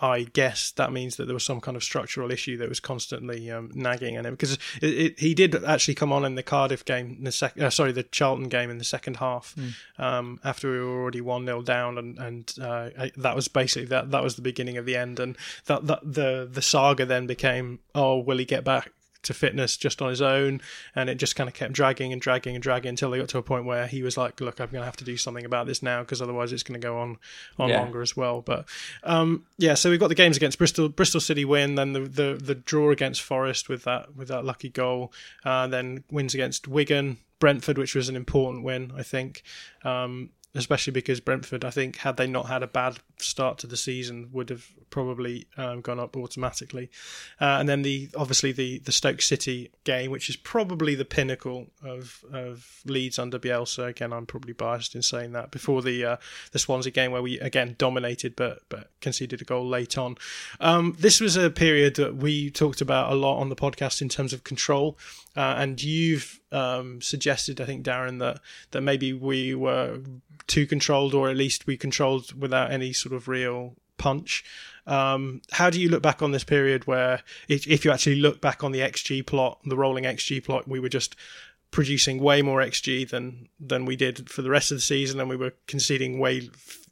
I guess that means that there was some kind of structural issue that was constantly um, nagging at him because it, it, he did actually come on in the Cardiff game, in the sec- uh, sorry, the Charlton game in the second half um, after we were already one 0 down, and and uh, I- that was basically that that was the beginning of the end, and that, that the the saga then became oh will he get back to fitness just on his own, and it just kind of kept dragging and dragging and dragging until they got to a point where he was like, "Look, I'm going to have to do something about this now because otherwise it's going to go on on Yeah. longer as well." But um, yeah, so we've got the games against Bristol, Bristol City win, then the, the the draw against Forest with that with that lucky goal, uh, then wins against Wigan, Brentford, which was an important win, I think. Um, Especially because Brentford, I think, had they not had a bad start to the season, would have probably um, gone up automatically. Uh, and then the obviously the the Stoke City game, which is probably the pinnacle of of Leeds under Bielsa. Again, I'm probably biased in saying that. Before the uh, the Swansea game, where we again dominated but but conceded a goal late on. Um, this was a period that we talked about a lot on the podcast in terms of control. Uh, and you've um, suggested, I think, Darren, that that maybe we were too controlled, or at least we controlled without any sort of real punch. Um, how do you look back on this period where, if, if you actually look back on the XG plot, the rolling XG plot, we were just producing way more XG than than we did for the rest of the season, and we were conceding way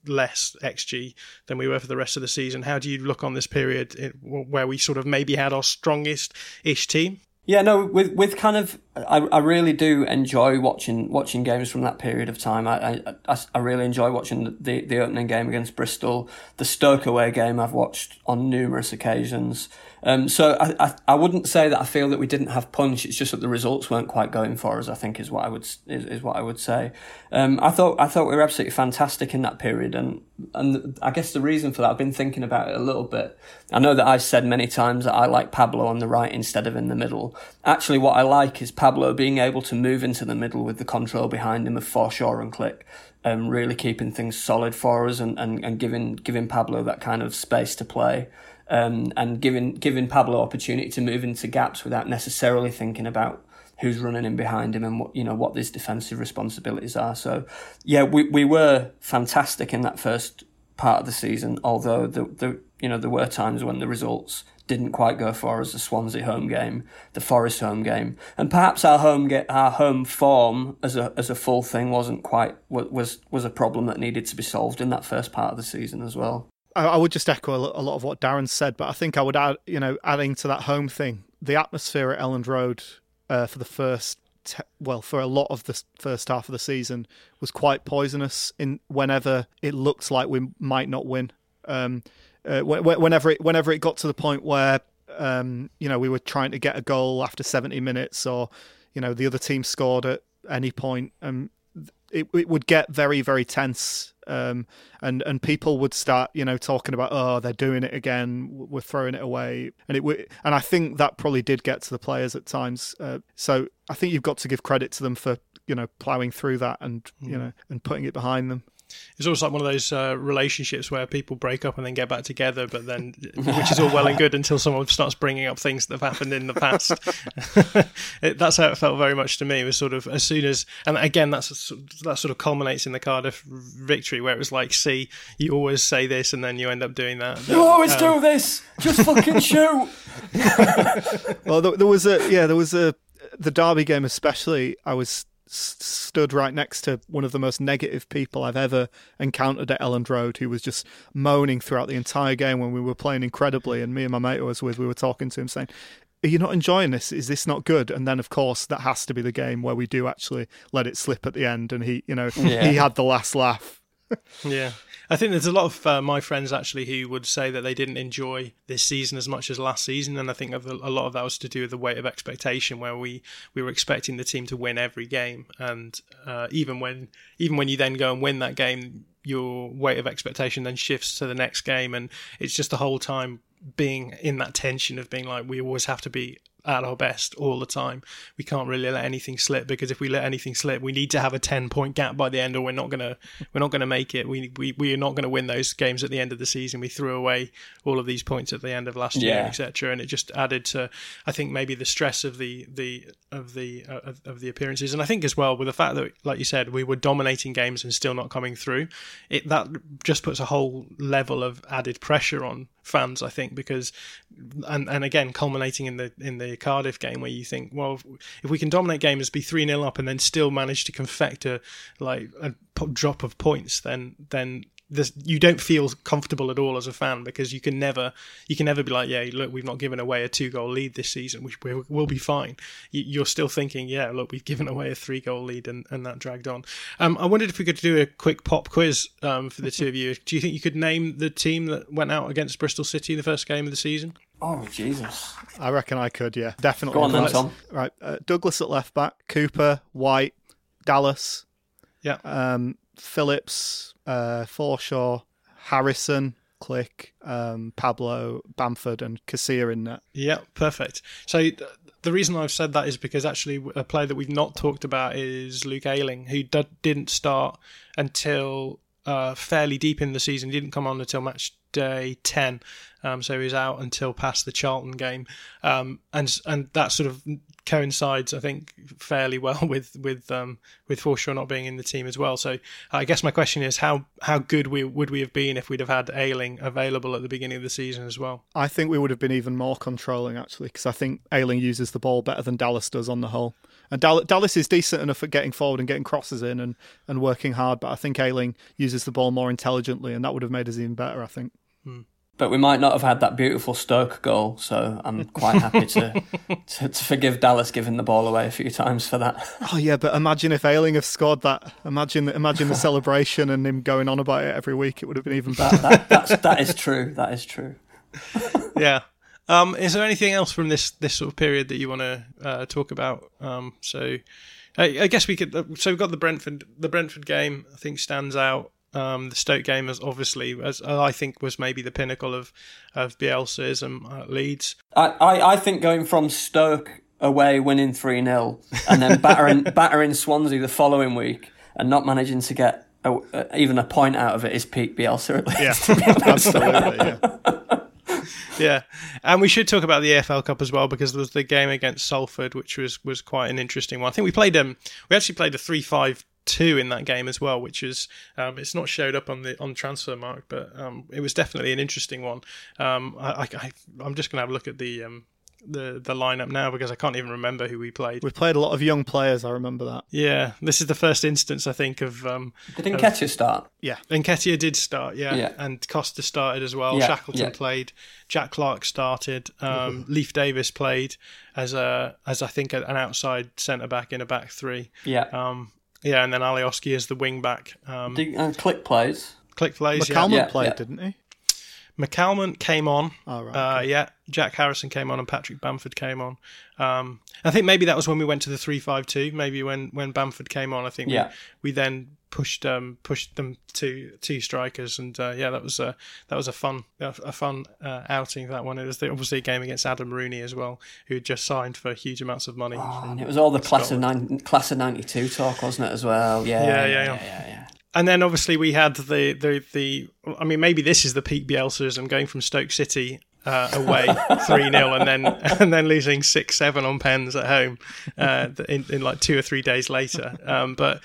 less XG than we were for the rest of the season. How do you look on this period where we sort of maybe had our strongest ish team? Yeah, no, with with kind of, I, I really do enjoy watching watching games from that period of time. I I, I really enjoy watching the the opening game against Bristol, the Stoke away game. I've watched on numerous occasions. Um, so I, I I wouldn't say that I feel that we didn't have punch. It's just that the results weren't quite going for us. I think is what I would is, is what I would say. Um, I thought I thought we were absolutely fantastic in that period, and and I guess the reason for that I've been thinking about it a little bit. I know that I've said many times that I like Pablo on the right instead of in the middle. Actually, what I like is Pablo being able to move into the middle with the control behind him of Forshaw and Klich, um, really keeping things solid for us and, and, and giving giving Pablo that kind of space to play. Um, and giving giving Pablo opportunity to move into gaps without necessarily thinking about who's running in behind him and what you know what his defensive responsibilities are. So yeah, we we were fantastic in that first part of the season. Although the the you know there were times when the results didn't quite go for us. The Swansea home game, the Forest home game, and perhaps our home get our home form as a as a full thing wasn't quite was was a problem that needed to be solved in that first part of the season as well. I, I would just echo a a lot of what Darren said, but I think I would add, you know, adding to that home thing, the atmosphere at Elland Road uh, for the first, te- well, for a lot of the first half of the season was quite poisonous. In whenever it looked like we might not win, um, uh, wh- wh- whenever it whenever it got to the point where, um, you know, we were trying to get a goal after seventy minutes, or you know, the other team scored at any point, um, it, it would get very very tense um, and and people would start you know talking about oh they're doing it again we're throwing it away. And it w- and I think that probably did get to the players at times. Uh, so I think you've got to give credit to them for you know plowing through that and you know and putting it behind them it's almost like one of those uh, relationships where people break up and then get back together, but then which is all well and good until someone starts bringing up things that have happened in the past. it, that's how it felt very much to me. It was sort of as soon as, and again, that's that sort of culminates in the Cardiff victory, where it was like, see, you always say this, and then you end up doing that. You always um, do this. Just fucking shoot. well, there, there was a yeah, there was a the Derby game especially. I was stood right next to one of the most negative people I've ever encountered at Elland Road, who was just moaning throughout the entire game when we were playing incredibly. And me and my mate I was with, we were talking to him saying, are you not enjoying this? Is this not good? And then, of course, that has to be the game where we do actually let it slip at the end, and he, you know, yeah. he had the last laugh. Yeah, I think there's a lot of uh, my friends actually who would say that they didn't enjoy this season as much as last season, and I think a lot of that was to do with the weight of expectation, where we, we were expecting the team to win every game, and uh, even when even when you then go and win that game, your weight of expectation then shifts to the next game, and it's just the whole time being in that tension of being like we always have to be at our best all the time. We can't really let anything slip because if we let anything slip, we need to have a ten point gap by the end, or we're not gonna we're not gonna make it. We we we are not gonna win those games at the end of the season. We threw away all of these points at the end of last year, etc. And it just added to I think maybe the stress of the the of the uh, of, of, the appearances, and I think as well with the fact that like you said we were dominating games and still not coming through. It that just puts a whole level of added pressure on fans, I think, because and and again culminating in the in the Cardiff game where you think, well, if we can dominate games, be three 0 up, and then still manage to confect a like a drop of points, then then this, you don't feel comfortable at all as a fan because you can never you can never be like yeah look we've not given away a two goal lead this season we, we, will be fine. You, are still thinking yeah look we've given away a three goal lead and, and that dragged on. Um, I wondered if we could do a quick pop quiz um, for the two of you. Do you think you could name the team that went out against Bristol City in the first game of the season Oh Jesus! I reckon I could. Yeah, definitely. Go on then, Tom. Right, uh, Douglas at left back, Cooper, White, Dallas. Yeah. Um, Phillips, uh, Forshaw, Harrison, Klich, um, Pablo, Bamford, and Casilla in that. Yeah, perfect. So the reason I've said that is because actually a player that we've not talked about is Luke Ayling, who d- didn't start until uh, fairly deep in the season. He didn't come on until match day 10 um, so he was out until past the Charlton game. Um, and and that sort of coincides I think fairly well with with um, with Forshaw not being in the team as well. So I guess my question is how how good we would we have been if we'd have had Ayling available at the beginning of the season as well? I think we would have been even more controlling actually because I think Ayling uses the ball better than Dallas does on the whole and Dallas is decent enough at getting forward and getting crosses in and, and working hard, but I think Ayling uses the ball more intelligently, and that would have made us even better, I think. Hmm. But we might not have had that beautiful Stoke goal, so I'm quite happy to, to, to forgive Dallas giving the ball away a few times for that. Oh yeah, but imagine if Ayling have scored that. Imagine imagine the celebration and him going on about it every week. It would have been even better. That, that, that's, that is true. That is true. yeah. Um, is there anything else from this this sort of period that you want to uh, talk about? Um, so, I, I, guess we could. Uh, so we've got the Brentford the Brentford game. I think stands out. Um, the Stoke game is obviously, as I think, was maybe the pinnacle of of Bielsa's and uh, Leeds. I, I, I think going from Stoke away winning three 0 and then battering battering Swansea the following week and not managing to get a, even a point out of it is peak Bielsa at least. Yeah, absolutely. Yeah. yeah, and we should talk about the EFL Cup as well because there was the game against Salford, which was was quite an interesting one. I think we played um we actually played a three five two in that game as well, which is um, it's not showed up on the on Transfermarkt, but um, it was definitely an interesting one. Um, I, am just gonna have a look at the um, the the lineup now because I can't even remember who we played. We played a lot of young players. I remember that. Yeah, this is the first instance I think of. Um, did Nketiah start? Yeah, Nketiah did start. Yeah, yeah. and Costa started as well. Yeah, Shackleton yeah. played. Jack Clarke started. Um, mm-hmm. Leif Davis played as a as I think an outside centre back in a back three. Yeah. Um, yeah, and then Alioski is the wing back. Um, did, uh, Klich plays. Klich plays. McCalmont yeah. played, didn't he? McCalmont came on. Oh, right, uh, yeah, Jack Harrison came on and Patrick Bamford came on. Um, I think maybe that was when we went to the three-five-two. Maybe when, when Bamford came on, I think yeah. we, we then pushed um, pushed them to two strikers, and uh, yeah, that was a that was a fun a fun uh, outing. That one. It was the, obviously a game against Adam Rooney as well, who had just signed for huge amounts of money. Oh, and it was all the class of nine, class of '92 talk, wasn't it? As well. Yeah, yeah, yeah. yeah, yeah, yeah and then obviously we had the the the. I mean, maybe this is the peak Bielsaism going from Stoke City uh, away three 0 and then and then losing six seven on pens at home uh, in, in like two or three days later. Um, but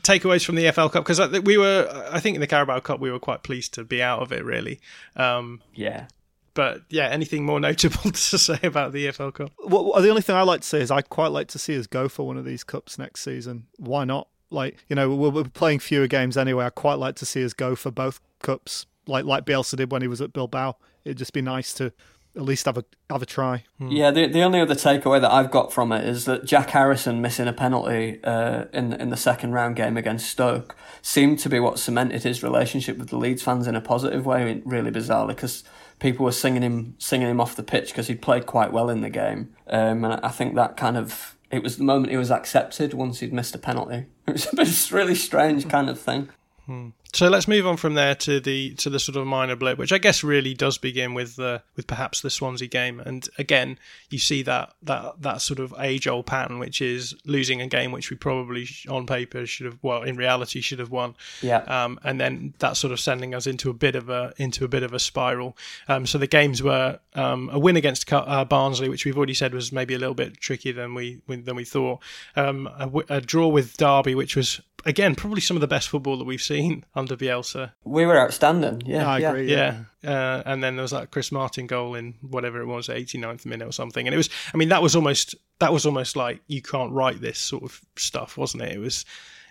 takeaways from the FL Cup because we were, I think in the Carabao Cup we were quite pleased to be out of it. Really, um, yeah. But yeah, anything more notable to say about the EFL Cup? Well, the only thing I like to say is I'd quite like to see us go for one of these cups next season. Why not? Like you know, we're, playing fewer games anyway. I'd quite like to see us go for both cups, like like Bielsa did when he was at Bilbao. It'd just be nice to at least have a have a try. Hmm. Yeah, the the only other takeaway that I've got from it is that Jack Harrison missing a penalty uh, in in the second round game against Stoke seemed to be what cemented his relationship with the Leeds fans in a positive way. Really bizarrely, because people were singing him singing him off the pitch because he'd played quite well in the game, um, and I think that kind of it was the moment he was accepted once he'd missed a penalty. It was a really strange kind of thing. Hmm. So let's move on from there to the to the sort of minor blip, which I guess really does begin with the with perhaps the Swansea game. And again, you see that that that sort of age old pattern, which is losing a game which we probably on paper should have, well, in reality should have won. Yeah. Um, and then that sort of sending us into a bit of a into a bit of a spiral. Um, so the games were um, a win against uh, Barnsley, which we've already said was maybe a little bit trickier than we than we thought. Um, a, a draw with Derby, which was again, probably some of the best football that we've seen under Bielsa. We were outstanding. Yeah, I agree. Yeah. yeah. Uh, and then there was that Chris Martin goal in whatever it was, 89th minute or something. And it was, I mean, that was almost, that was almost like you can't write this sort of stuff, wasn't it? It was,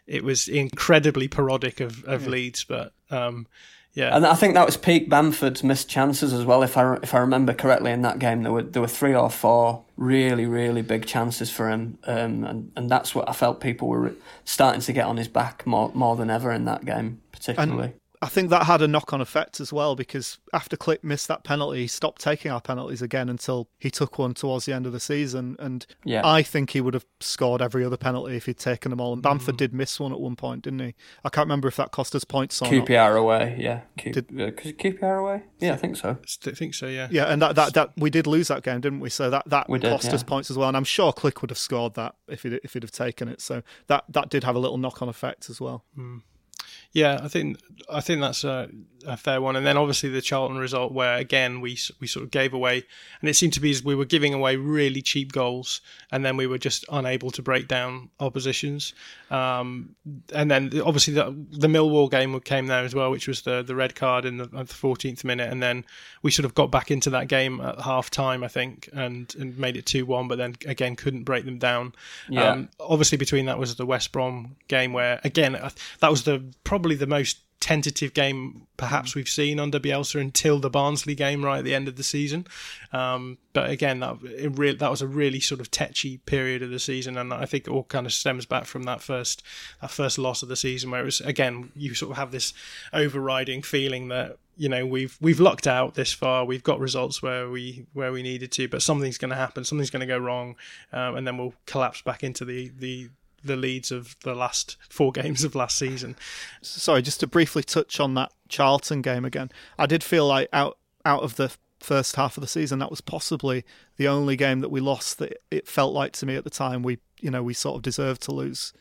it was incredibly parodic of, of yeah. Leeds, but, um, yeah, and I think that was peak Bamford's missed chances as well. If I if I remember correctly, in that game there were there were three or four really really big chances for him, um, and and that's what I felt people were starting to get on his back more more than ever in that game, particularly. And I think that had a knock on effect as well because after Klich missed that penalty, he stopped taking our penalties again until he took one towards the end of the season. And yeah. I think he would have scored every other penalty if he'd taken them all. And Bamford mm. did miss one at one point, didn't he? I can't remember if that cost us points or QPR not. away, yeah. Q- did, uh, QPR away? Yeah, I think so. I think so, yeah. Yeah, and that, that, that we did lose that game, didn't we? So that, that did, cost yeah. us points as well. And I'm sure Klich would have scored that if he'd, if he'd have taken it. So that, that did have a little knock on effect as well. Mm. Yeah, I think I think that's a, a, fair one. And then obviously the Charlton result, where again we we sort of gave away, and it seemed to be as we were giving away really cheap goals, and then we were just unable to break down oppositions. Um, and then obviously the, the Millwall game came there as well, which was the the red card in the, the 14th minute, and then we sort of got back into that game at half time, I think, and, and made it two one, but then again couldn't break them down. Yeah. Um, obviously between that was the West Brom game, where again that was the probably the most tentative game perhaps we've seen under Bielsa until the Barnsley game right at the end of the season. Um, but again, that re- that was a really sort of tetchy period of the season, and I think it all kind of stems back from that first that first loss of the season, where it was again you sort of have this overriding feeling that you know we've we've lucked out this far, we've got results where we where we needed to, but something's going to happen, something's going to go wrong, um, and then we'll collapse back into the the the Leeds of the last four games of last season. Sorry, just to briefly touch on that Charlton game again. I did feel like out out of the first half of the season, that was possibly the only game that we lost that it felt like to me at the time we you know we sort of deserved to lose.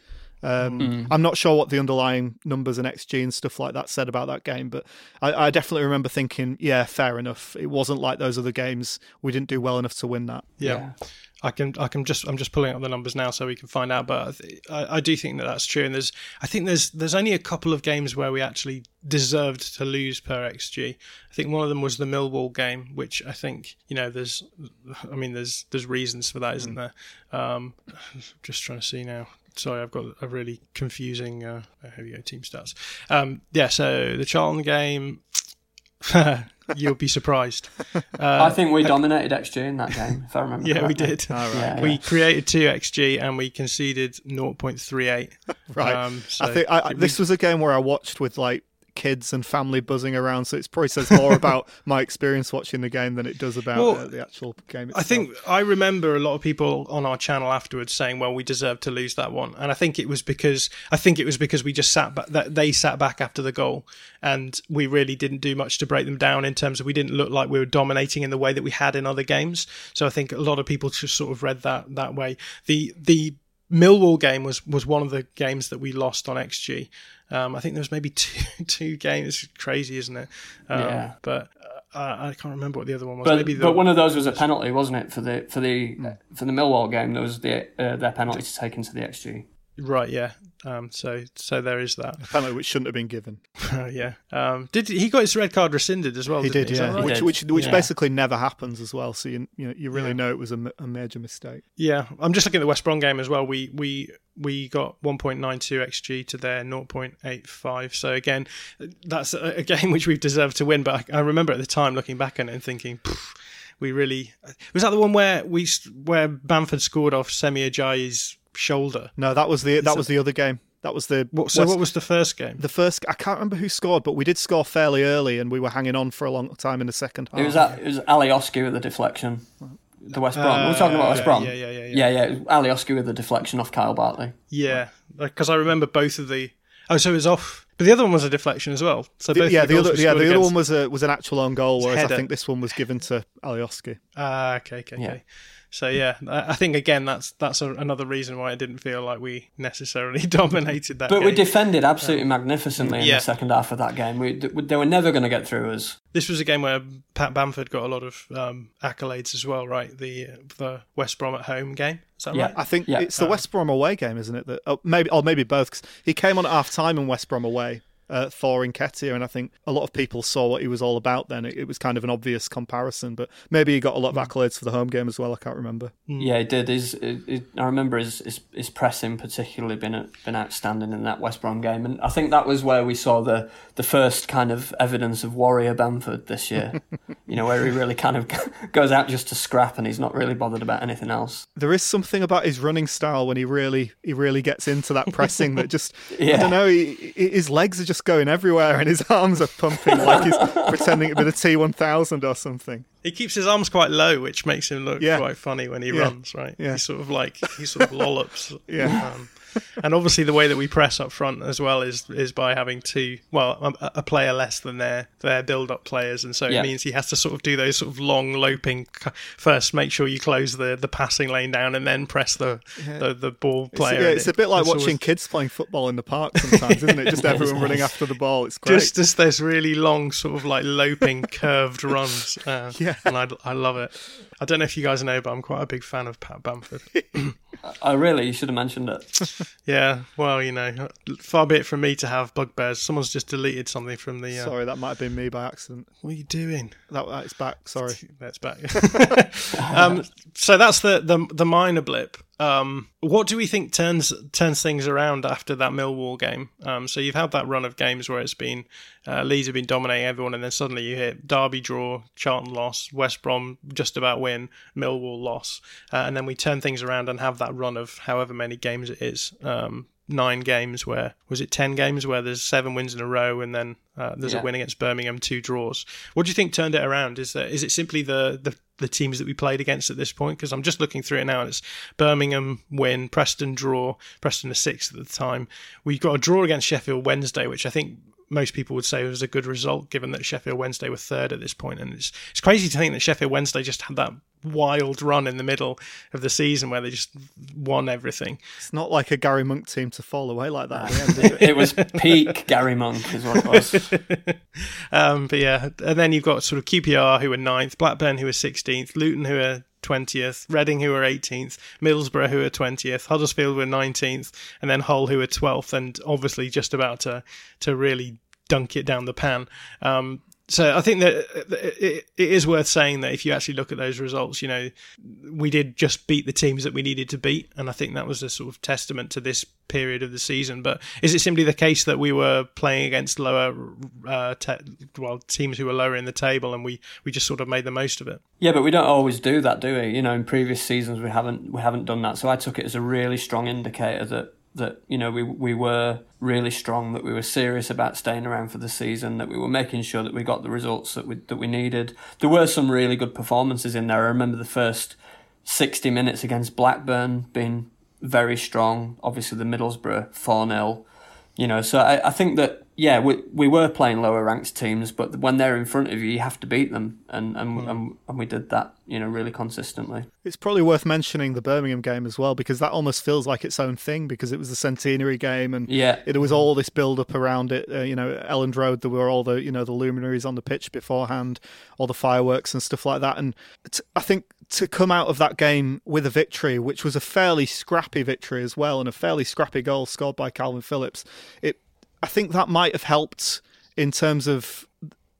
Um, mm. I'm not sure what the underlying numbers and XG and stuff like that said about that game, but I, I, definitely remember thinking, yeah, fair enough. It wasn't like those other games. We didn't do well enough to win that. Yeah. yeah. I can I can just I'm just pulling up the numbers now so we can find out. But I, th- I, I, do think that that's true. And there's I think there's there's only a couple of games where we actually deserved to lose per xG. I think one of them was the Millwall game, which I think you know there's I mean there's there's reasons for that, isn't there? Um, just trying to see now. Sorry, I've got a really confusing. Uh, here we go, team stats. Um, yeah, so the Charlton game. You'll be surprised. Uh, I think we dominated XG in that game, if I remember. yeah, correctly. we did. Oh, right. yeah, we yeah. created two XG and we conceded 0.38. right. Um, so I think I, this was a game where I watched with like kids and family buzzing around. So it probably says more about my experience watching the game than it does about well, uh, the actual game. Itself. I think I remember a lot of people on our channel afterwards saying, "Well, we deserved to lose that one," and I think it was because I think it was because we just sat back. That they sat back after the goal, and we really didn't do much to break them down in terms of we didn't look like we were dominating in the way that we had in other games. So I think a lot of people just sort of read that that way. The the Millwall game was was one of the games that we lost on XG. Um, I think there was maybe two two games. It's crazy, isn't it? Um, Yeah. But uh, I can't remember what the other one was. But, maybe the, but one of those was a penalty, wasn't it? For the for the for the Millwall game, there was the uh, their penalty to take into the XG. Right, yeah. Um, so so there is that. penalty which shouldn't have been given. yeah. Um, did he got his red card rescinded as well? He didn't did, Is yeah. right? Which did. which which Yeah. basically never happens as well. So you you, know, you really Yeah. know it was a, a major mistake. Yeah, I'm just looking at the West Brom game as well. We we we got 1.92 xg to their 0.85. So again, that's a, a game which we've deserved to win. But I, I remember at the time looking back on it and thinking, "Pff, we really was that the one where we where Bamford scored off Semi Ajayi's shoulder. No, that was the that was the other game. That was the What, so West- what was the first game? the first. I can't remember who scored, but we did score fairly early, and we were hanging on for a long time in the second half. It was that it was Alioski with the deflection. The West Brom. We're talking about West Uh, Brom. yeah, yeah, yeah, yeah. yeah, yeah. Alioski with the deflection off Kyle Bartley. Yeah, because I remember both of the. Oh, so it was off. But the other one was a deflection as well. So The- both yeah, the, the other yeah the other one was a was an actual own goal, whereas I think this one was given to Alioski. Ah, okay, okay, Yeah. okay. So yeah, I I think again that's that's a, another reason why it didn't feel like we necessarily dominated that. But game. we defended absolutely magnificently in Yeah. the second half of that game. We, they were never going to get through us. This was a game where Pat Bamford got a lot of um, accolades as well, right? The the West Brom at home game. Is that Yeah. right? I think Yeah. it's the West Brom away game, isn't it? That oh, maybe or maybe both. 'cause he came on at half time in West Brom away. Uh, for Nketiah, and I think a lot of people saw what he was all about. Then it, it was kind of an obvious comparison, but maybe he got a lot of accolades for the home game as well. I can't remember. Yeah, he did. His, his, I remember his, his his pressing particularly been been outstanding in that West Brom game, and I think that was where we saw the the first kind of evidence of warrior Bamford this year. you know, where he really kind of goes out just to scrap, and he's not really bothered about anything else. There is something about his running style when he really he really gets into that pressing that just I don't know. He, he- his legs are just going everywhere, and his arms are pumping like he's pretending to be the T one thousand or something. He keeps his arms quite low, which makes him look Yeah. quite funny when he Yeah. runs, right? Yeah. He's sort of like he sort of lollops. Yeah. Um, and obviously the way that we press up front as well is is by having two well a, a player less than their their build up players and so Yeah. it means he has to sort of do those sort of long loping first make sure you close the the passing lane down and then press the the, the ball It's, player yeah, it's it- a bit like watching always- kids playing football in the park sometimes, isn't it? Just everyone running after the ball. It's great. just as those really long sort of like loping curved runs uh, Yeah. and I, I love it I don't know if you guys know but I'm quite a big fan of Pat Bamford Oh, really? You should have mentioned it. Yeah, well, you know, far be it from me to have bugbears. Someone's just deleted something from the. Uh, Sorry, that might have been me by accident. What are you doing? That that's back. Sorry. That's back. um, so that's the, the the minor blip. Um, what do we think turns turns things around after that Millwall game? Um, so you've had that run of games where it's been uh, Leeds have been dominating everyone, and then suddenly you hit Derby draw, Charlton loss, West Brom just about win, Millwall loss, uh, and then we turn things around and have that run of however many games it is. Um, Nine games where was it ten games where there's seven wins in a row and then uh, there's Yeah. a win against Birmingham, two draws. What do you think turned it around? Is that is it simply the the, the teams that we played against at this point? Because I'm just looking through it now, and it's Birmingham win, Preston draw, Preston the sixth at the time. We've got a draw against Sheffield Wednesday, which I think most people would say it was a good result, given that Sheffield Wednesday were third at this point. And it's it's crazy to think that Sheffield Wednesday just had that wild run in the middle of the season where they just won everything. It's not like a Gary Monk team to fall away like that. At the end, is it? It was peak Gary Monk, is what it was. Um, but yeah, and then you've got sort of QPR who are ninth, Blackburn who are 16th, Luton who are 20th, Reading who are 18th, Middlesbrough who are 20th, Huddersfield were 19th, and then Hull who are 12th, and obviously just about to to really dunk it down the pan. Um, so I think that it, it is worth saying that if you actually look at those results, you know, we did just beat the teams that we needed to beat, and I think that was a sort of testament to this period of the season. But is it simply the case that we were playing against lower, uh, te- well, teams who were lower in the table, and we we just sort of made the most of it? Yeah, but we don't always do that, do we? You know, in previous seasons we haven't we haven't done that. So I took it as a really strong indicator that that you know we we were really strong, that we were serious about staying around for the season, that we were making sure that we got the results that we that we needed. There were some really good performances in there. I remember the first sixty minutes against Blackburn being very strong. Obviously, the Middlesbrough four 0 You know, so I, I think that yeah, we we were playing lower ranked teams, but when they're in front of you, you have to beat them, and and, mm. and and we did that, you know, really consistently. It's probably worth mentioning the Birmingham game as well because that almost feels like its own thing because it was the centenary game and yeah, it was all this build up around it. Uh, you know, Elland Road, there were all the you know the luminaries on the pitch beforehand, all the fireworks and stuff like that, and t- I think to come out of that game with a victory, which was a fairly scrappy victory as well, and a fairly scrappy goal scored by Calvin Phillips, it I think that might have helped in terms of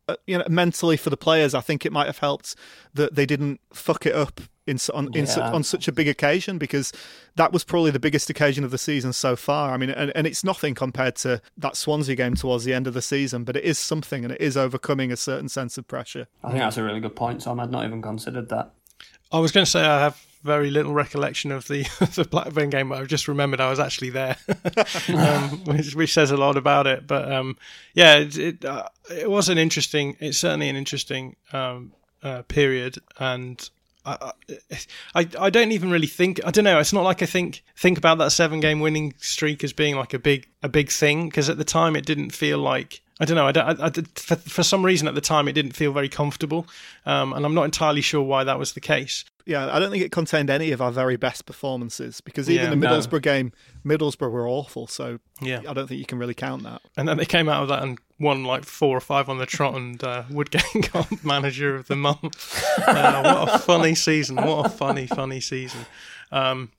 uh, you know mentally for the players. I think it might have helped that they didn't fuck it up in on in on such a big occasion because that was probably the biggest occasion of the season so far. I mean, and, and it's nothing compared to that Swansea game towards the end of the season, but it is something, and it is overcoming a certain sense of pressure. I think that's a really good point, Tom. I'd not even considered that. I was going to say I have very little recollection of the the Blackburn game, but I've just remembered I was actually there, um, which, which, says a lot about it. But um, yeah, it it, uh, it, was an interesting. It's certainly an interesting um, uh, period, and I, I I don't even really think I don't know. It's not like I think think about that seven game winning streak as being like a big a big thing because at the time it didn't feel like I don't know. I, don't, I, I for, for, some reason at the time it didn't feel very comfortable, um, and I'm not entirely sure why that was the case. Yeah, I don't think it contained any of our very best performances because even yeah, the Middlesbrough no. game, Middlesbrough were awful. So yeah, I don't think you can really count that. And then they came out of that and won like four or five on the trot, and uh, Woodgate got manager of the month. Uh, what a funny season! What a funny, funny season. Um,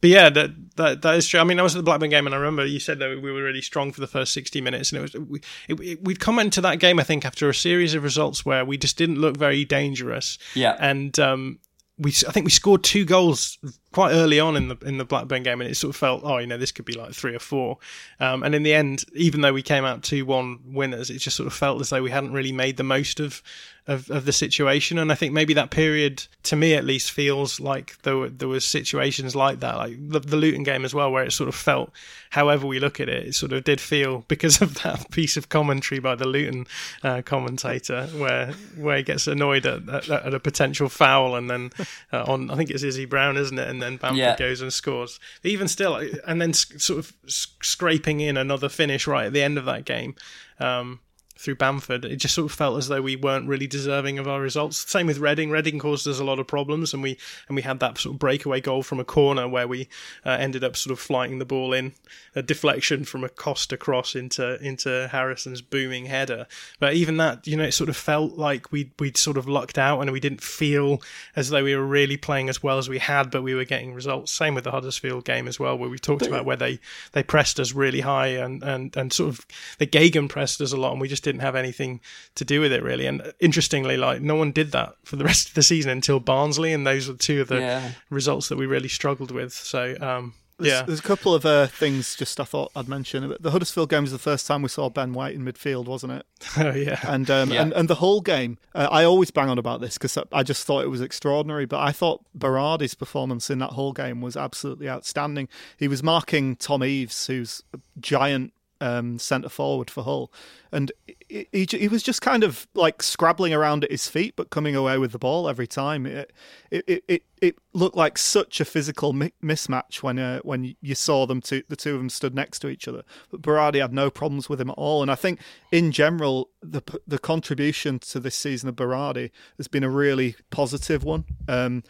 but yeah, that, that that is true. I mean, I was at the Blackburn game, and I remember you said that we were really strong for the first sixty minutes, and it was we it, it, we'd come into that game, I think, after a series of results where we just didn't look very dangerous. Yeah, and um, we I think we scored two goals quite early on in the in the Blackburn game, and it sort of felt, oh, you know, this could be like three or four. Um, and in the end, even though we came out two one winners, it just sort of felt as though we hadn't really made the most of, of of, the situation. And I think maybe that period, to me at least, feels like there were, there was situations like that, like the, the Luton game as well, where it sort of felt, however we look at it, it sort of did feel because of that piece of commentary by the Luton uh, commentator, where where he gets annoyed at, at, at a potential foul, and then uh, on I think it's Izzy Brown, isn't it? And then Bamford yeah. goes and scores. Even still, and then sort of scraping in another finish right at the end of that game. Um, through Bamford, it just sort of felt as though we weren't really deserving of our results. Same with Reading. Reading caused us a lot of problems, and we and we had that sort of breakaway goal from a corner where we uh, ended up sort of flighting the ball in a deflection from a Costa cross into into Harrison's booming header. But even that, you know, it sort of felt like we we'd sort of lucked out, and we didn't feel as though we were really playing as well as we had, but we were getting results. Same with the Huddersfield game as well, where we talked about where they they pressed us really high and and and sort of they Gagan pressed us a lot, and we just didn't have anything to do with it really. And interestingly, like no one did that for the rest of the season until Barnsley, and those were two of the yeah. results that we really struggled with. So um, there's, yeah, there's a couple of uh, things just I thought I'd mention. The Huddersfield game was the first time we saw Ben White in midfield, wasn't it? Oh yeah, and um, yeah. and and the whole game. Uh, I always bang on about this because I just thought it was extraordinary. But I thought Berardi's performance in that whole game was absolutely outstanding. He was marking Tom Eaves, who's a giant um, centre forward for Hull, and he, he, he, was just kind of like scrabbling around at his feet, but coming away with the ball every time. It it it, it looked like such a physical mi- mismatch when uh, when you saw them two, the two of them stood next to each other. But Berardi had no problems with him at all, and I think in general the the contribution to this season of Berardi has been a really positive one. Um,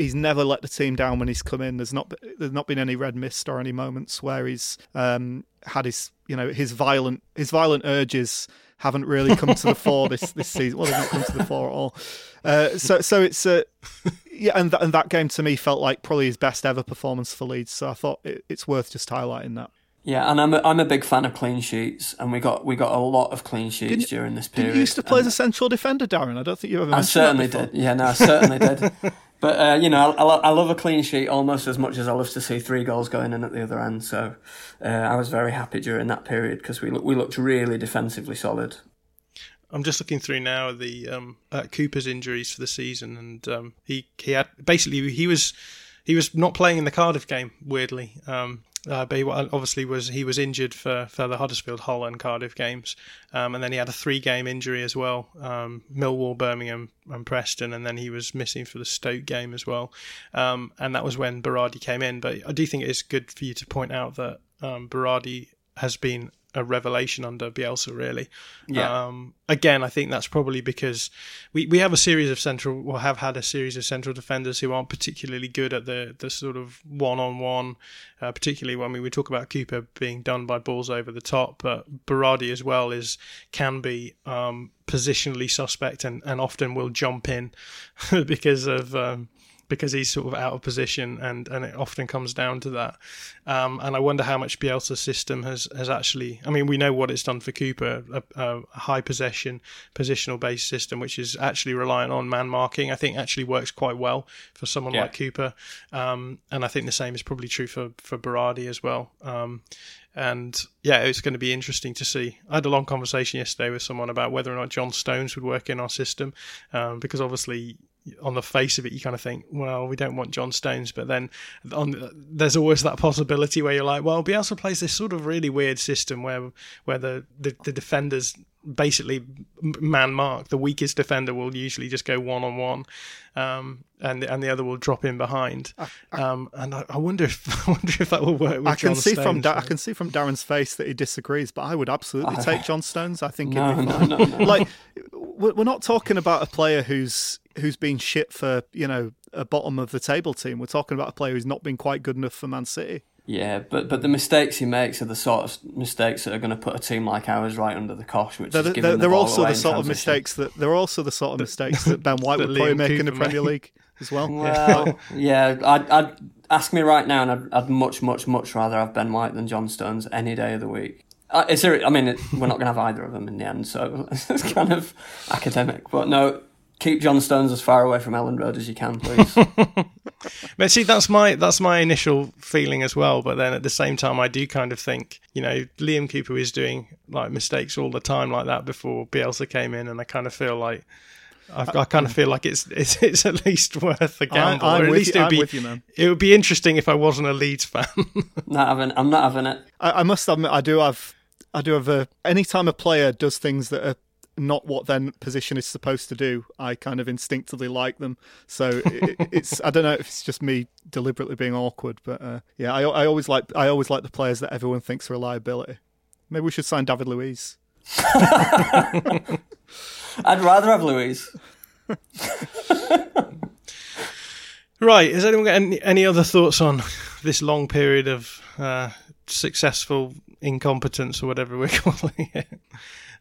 he's never let the team down when he's come in. There's not there's not been any red mist or any moments where he's um, had his you know his violent his violent urges haven't really come to the fore this this season. Well, they've not come to the fore at all. Uh, so so it's uh, yeah, and th- and that game to me felt like probably his best ever performance for Leeds. So I thought it, it's worth just highlighting that. Yeah, and I'm a, I'm a big fan of clean sheets, and we got we got a lot of clean sheets didn't, during this period. you used to play as a central defender, Darren? I don't think you ever. I certainly did. Yeah, no, I certainly did. But uh, you know, I, I, love a clean sheet almost as much as I love to see three goals going in at the other end. So uh, I was very happy during that period because we we looked really defensively solid. I'm just looking through now the um, Cooper's injuries for the season, and um, he he had basically he was he was not playing in the Cardiff game. Weirdly, um, uh, but he obviously was he was injured for, for the Huddersfield, Hull, and Cardiff games, um, and then he had a three-game injury as well: um, Millwall, Birmingham, and Preston, and then he was missing for the Stoke game as well. Um, and that was when Berardi came in. But I do think it is good for you to point out that um, Berardi has been a revelation under Bielsa, really. Yeah. Um, again, I think that's probably because we, we have a series of central, or have had a series of central defenders who aren't particularly good at the, the sort of one on one, particularly when we, we talk about Cooper being done by balls over the top, but Berardi as well is can be um, positionally suspect and, and often will jump in because of. Um, because he's sort of out of position, and, and it often comes down to that. Um, and I wonder how much Bielsa's system has, has actually. I mean, we know what it's done for Cooper, a, a high possession, positional based system, which is actually reliant on man marking. I think actually works quite well for someone yeah. like Cooper, um, and I think the same is probably true for for Berardi as well. Um, and yeah, it's going to be interesting to see. I had a long conversation yesterday with someone about whether or not John Stones would work in our system, um, because obviously on the face of it, you kind of think, well, we don't want John Stones, but then on, there's always that possibility where you're like, well, Bielsa plays this sort of really weird system where where the, the, the defenders basically man mark. The weakest defender will usually just go one on one, and and the other will drop in behind. I, I, um, and I, I, wonder if I wonder if that will work. I can John see Stones, from da- I can see from Darren's face that he disagrees, but I would absolutely take John Stones. I think no, no, no, no, like we're not talking about a player who's who's been shit for you know a bottom of the table team. We're talking about a player who's not been quite good enough for Man City. Yeah, but but the mistakes he makes are the sort of mistakes that are going to put a team like ours right under the cosh. Which they're, is they're, they're the also the sort of mistakes that they're also the sort of mistakes that Ben White would probably make in the Premier League as well. Well, yeah, I'd, I'd ask me right now, and I'd, I'd much much much rather have Ben White than John Stones any day of the week. Uh, it's, I mean, it, we're not going to have either of them in the end, so it's kind of academic. But no, keep John Stones as far away from Elland Road as you can, please. but see, that's my that's my initial feeling as well. But then at the same time, I do kind of think, you know, Liam Cooper was doing like mistakes all the time like that before Bielsa came in, and I kind of feel like. I, I kind of feel like it's, it's it's at least worth a gamble. I'm, or at least you, it would be you, it would be interesting if I wasn't a Leeds fan. not having, I'm not having it. I, I must admit, I do have I do have a. Anytime a player does things that are not what their position is supposed to do, I kind of instinctively like them. So it, it's I don't know if it's just me deliberately being awkward, but uh, yeah, I, I always like I always like the players that everyone thinks are a liability. Maybe we should sign David Luiz. I'd rather have Luiz. right. Has anyone got any, any other thoughts on this long period of uh, successful incompetence or whatever we're calling it.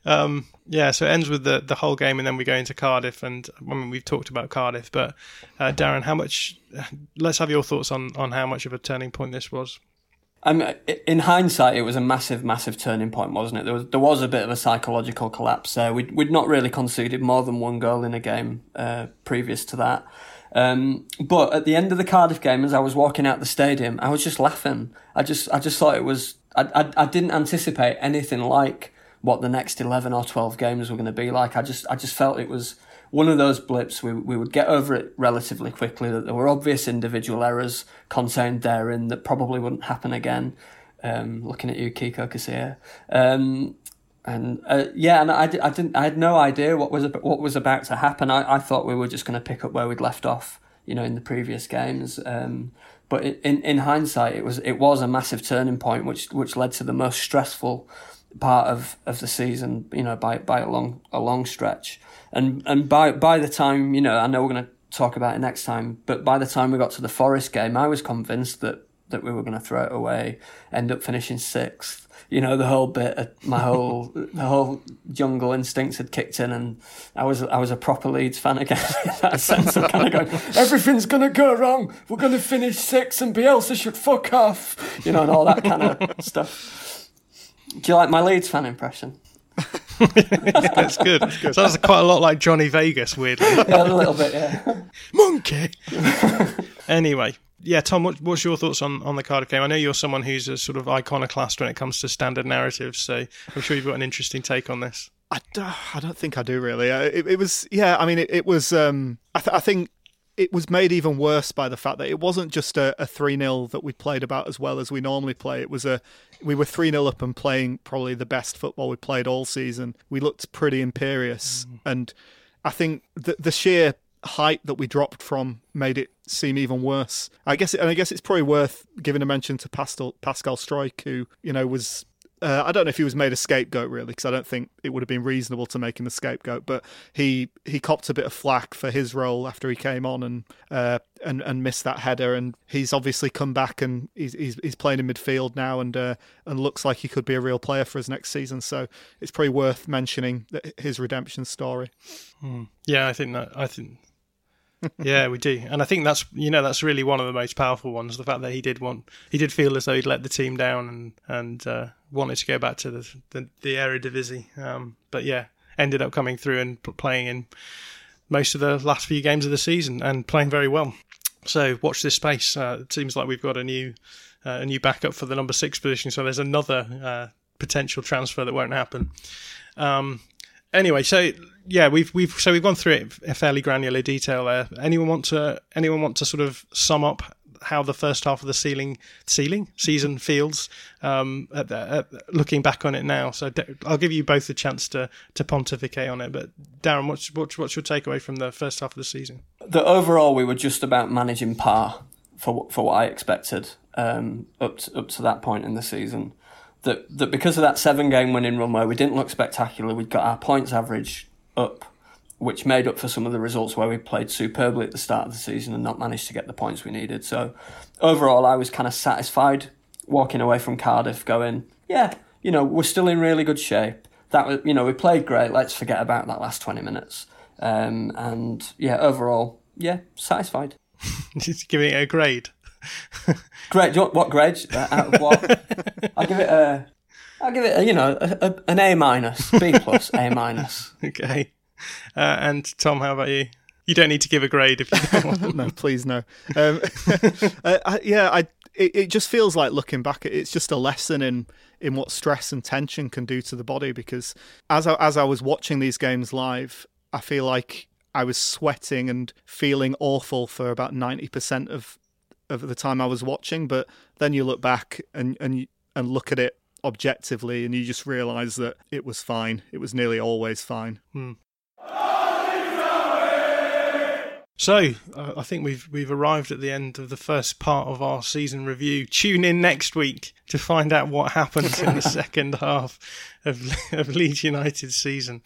Um, yeah, so it ends with the the whole game, and then we go into Cardiff. And I mean, we've talked about Cardiff, but uh, Darren, how much? Let's have your thoughts on on how much of a turning point this was. Um, in hindsight, it was a massive, massive turning point, wasn't it? There was there was a bit of a psychological collapse there. We'd we'd not really conceded more than one goal in a game uh, previous to that. Um, but at the end of the Cardiff game, as I was walking out the stadium, I was just laughing. I just I just thought it was I, I, I didn't anticipate anything like what the next 11 or 12 games were going to be like. I just I just felt it was one of those blips. We, we would get over it relatively quickly, that there were obvious individual errors contained therein that probably wouldn't happen again. Um, looking at you, Kiko Casilla. Um, and uh, yeah, and I, I didn't I had no idea what was what was about to happen. I, I thought we were just going to pick up where we'd left off, you know, in the previous games. Um, but in in hindsight, it was it was a massive turning point, which which led to the most stressful part of, of the season. You know, by by a long a long stretch, and and by by the time you know, I know we're going to talk about it next time, but by the time we got to the Forest game, I was convinced that that we were going to throw it away, end up finishing sixth. You know, the whole bit, my whole the whole jungle instincts had kicked in, and I was I was a proper Leeds fan again. in that sense of kind of going, everything's going to go wrong. We're going to finish sixth, and Bielsa should fuck off. You know, and all that kind of stuff. Do you like my Leeds fan impression? That's good. That's good. Sounds quite a lot like Johnny Vegas, weirdly. Yeah, a little bit, yeah. Monkey. anyway, yeah, Tom, what, what's your thoughts on, on the Cardiff game? I know you're someone who's a sort of iconoclast when it comes to standard narratives, so I'm sure you've got an interesting take on this. I, I don't think I do really. Uh, it, it was, yeah, I mean, it, it was, um, I, th- I think it was made even worse by the fact that it wasn't just a, a 3 0 that we played about as well as we normally play. It was a, we were 3 0 up and playing probably the best football we played all season. We looked pretty imperious. Mm. And I think the, the sheer height that we dropped from made it seem even worse. I guess, and I guess it's probably worth giving a mention to Pascal Pascal Struijk, who you know was uh, I don't know if he was made a scapegoat really, because I don't think it would have been reasonable to make him a scapegoat. But he he copped a bit of flack for his role after he came on and uh, and and missed that header. And he's obviously come back and he's he's, he's playing in midfield now and uh, and looks like he could be a real player for his next season. So it's probably worth mentioning his redemption story. Hmm. Yeah, I think that I think yeah, we do, and I think that's you know that's really one of the most powerful ones. The fact that he did want he did feel as though he'd let the team down and and uh, wanted to go back to the the, the Eredivisie, um, but yeah, ended up coming through and playing in most of the last few games of the season and playing very well. So watch this space. Uh, it seems like we've got a new uh, a new backup for the number six position. So there's another uh, potential transfer that won't happen. Um, anyway, so yeah, we've we've so we've gone through it in fairly granular detail there. Anyone want to anyone want to sort of sum up how the first half of the ceiling ceiling season feels um, at the, at, looking back on it now? So I'll give you both a chance to to pontificate on it. But Darren, what's what's, what's your takeaway from the first half of the season? The overall, we were just about managing par for for what I expected um, up to, up to that point in the season that that because of that seven game winning run where we didn't look spectacular, we'd got our points average up, which made up for some of the results where we played superbly at the start of the season and not managed to get the points we needed. So overall, I was kind of satisfied walking away from Cardiff, going, yeah, you know, we're still in really good shape. That was, you know, we played great. Let's forget about that last twenty minutes. Um, and yeah, overall, yeah, satisfied. Just giving it a grade. grade? what, what grade? Uh, what? I'll give it a. I'll give it, a, you know, a, a, an A minus, B plus, A minus. Okay. Uh, and Tom, how about you? You don't need to give a grade if you don't want. no, please no. Um, uh, I, yeah, I. It, it just feels like looking back, it's just a lesson in in what stress and tension can do to the body. Because as I, as I was watching these games live, I feel like I was sweating and feeling awful for about ninety percent of of the time I was watching, but then you look back and and and look at it objectively, and you just realise that it was fine. It was nearly always fine. Hmm. So uh, I think we've we've arrived at the end of the first part of our season review. Tune in next week to find out what happens in the second half of, of Leeds United's season.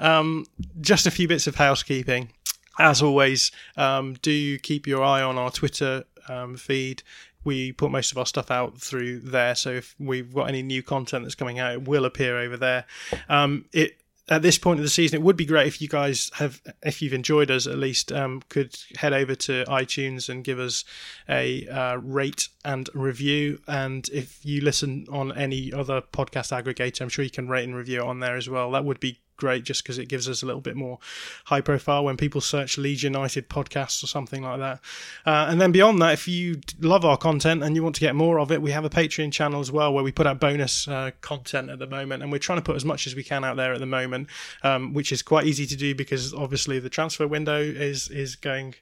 Um, just a few bits of housekeeping. As always, um, do keep your eye on our Twitter um, feed. We put most of our stuff out through there, so if we've got any new content that's coming out, it will appear over there. Um, it at this point of the season, it would be great if you guys have, if you've enjoyed us at least, um, could head over to iTunes and give us a uh, rate and review. And if you listen on any other podcast aggregator, I'm sure you can rate and review on there as well. That would be great just because it gives us a little bit more high profile when people search Leeds United podcasts or something like that. Uh, and then beyond that, if you love our content and you want to get more of it, we have a Patreon channel as well where we put out bonus uh, content at the moment, and we're trying to put as much as we can out there at the moment, um, which is quite easy to do because obviously the transfer window is is going.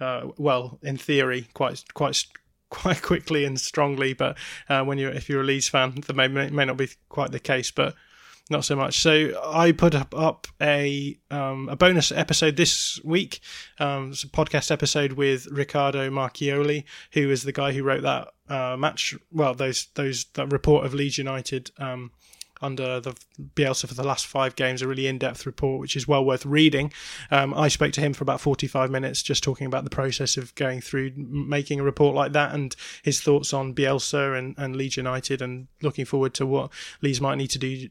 Uh, well, in theory, quite quite quite quickly and strongly. But uh, when you're if you're a Leeds fan, that may may not be quite the case. But not so much. So I put up, up a um, a bonus episode this week. Um, it's a podcast episode with Riccardo Marchioli, who is the guy who wrote that uh, match. Well, those those that report of Leeds United. Um, under the Bielsa for the last five games, a really in-depth report, which is well worth reading. Um, I spoke to him for about 45 minutes, just talking about the process of going through making a report like that and his thoughts on Bielsa and, and Leeds United, and looking forward to what Leeds might need to do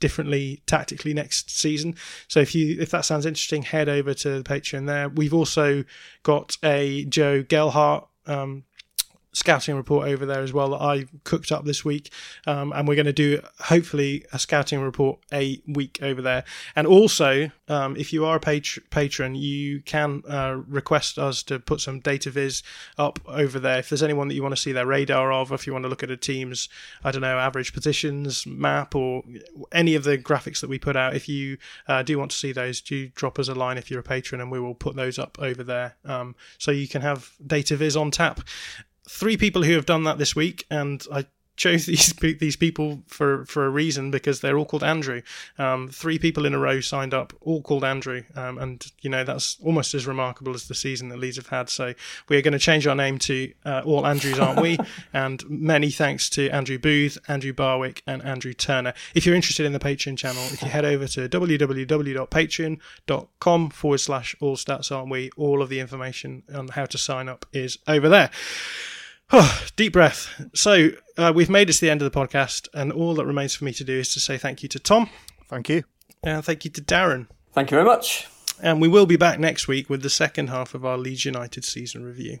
differently tactically next season. So if you if that sounds interesting, head over to the Patreon there. We've also got a Joe Gelhardt um, scouting report over there as well that I cooked up this week. Um, and we're going to do hopefully a scouting report a week over there. And also, um, if you are a pat- patron, you can uh, request us to put some data viz up over there. If there's anyone that you want to see their radar of, if you want to look at a team's, I don't know, average positions map or any of the graphics that we put out, if you uh, do want to see those, do drop us a line if you're a patron and we will put those up over there. Um, so you can have data viz on tap three people who have done that this week, and I chose these these people for for a reason because they're all called Andrew. Um, three people in a row signed up, all called Andrew, um, and you know that's almost as remarkable as the season that Leeds have had. So we are going to change our name to uh, All Andrews, aren't we? and many thanks to Andrew Booth, Andrew Barwick, and Andrew Turner. If you're interested in the Patreon channel, if you head over to www.patreon.com forward slash All Stats, aren't we? All of the information on how to sign up is over there. Oh, deep breath. So uh, we've made it to the end of the podcast, and all that remains for me to do is to say thank you to Tom. Thank you. And thank you to Darren. Thank you very much. And we will be back next week with the second half of our Leeds United season review.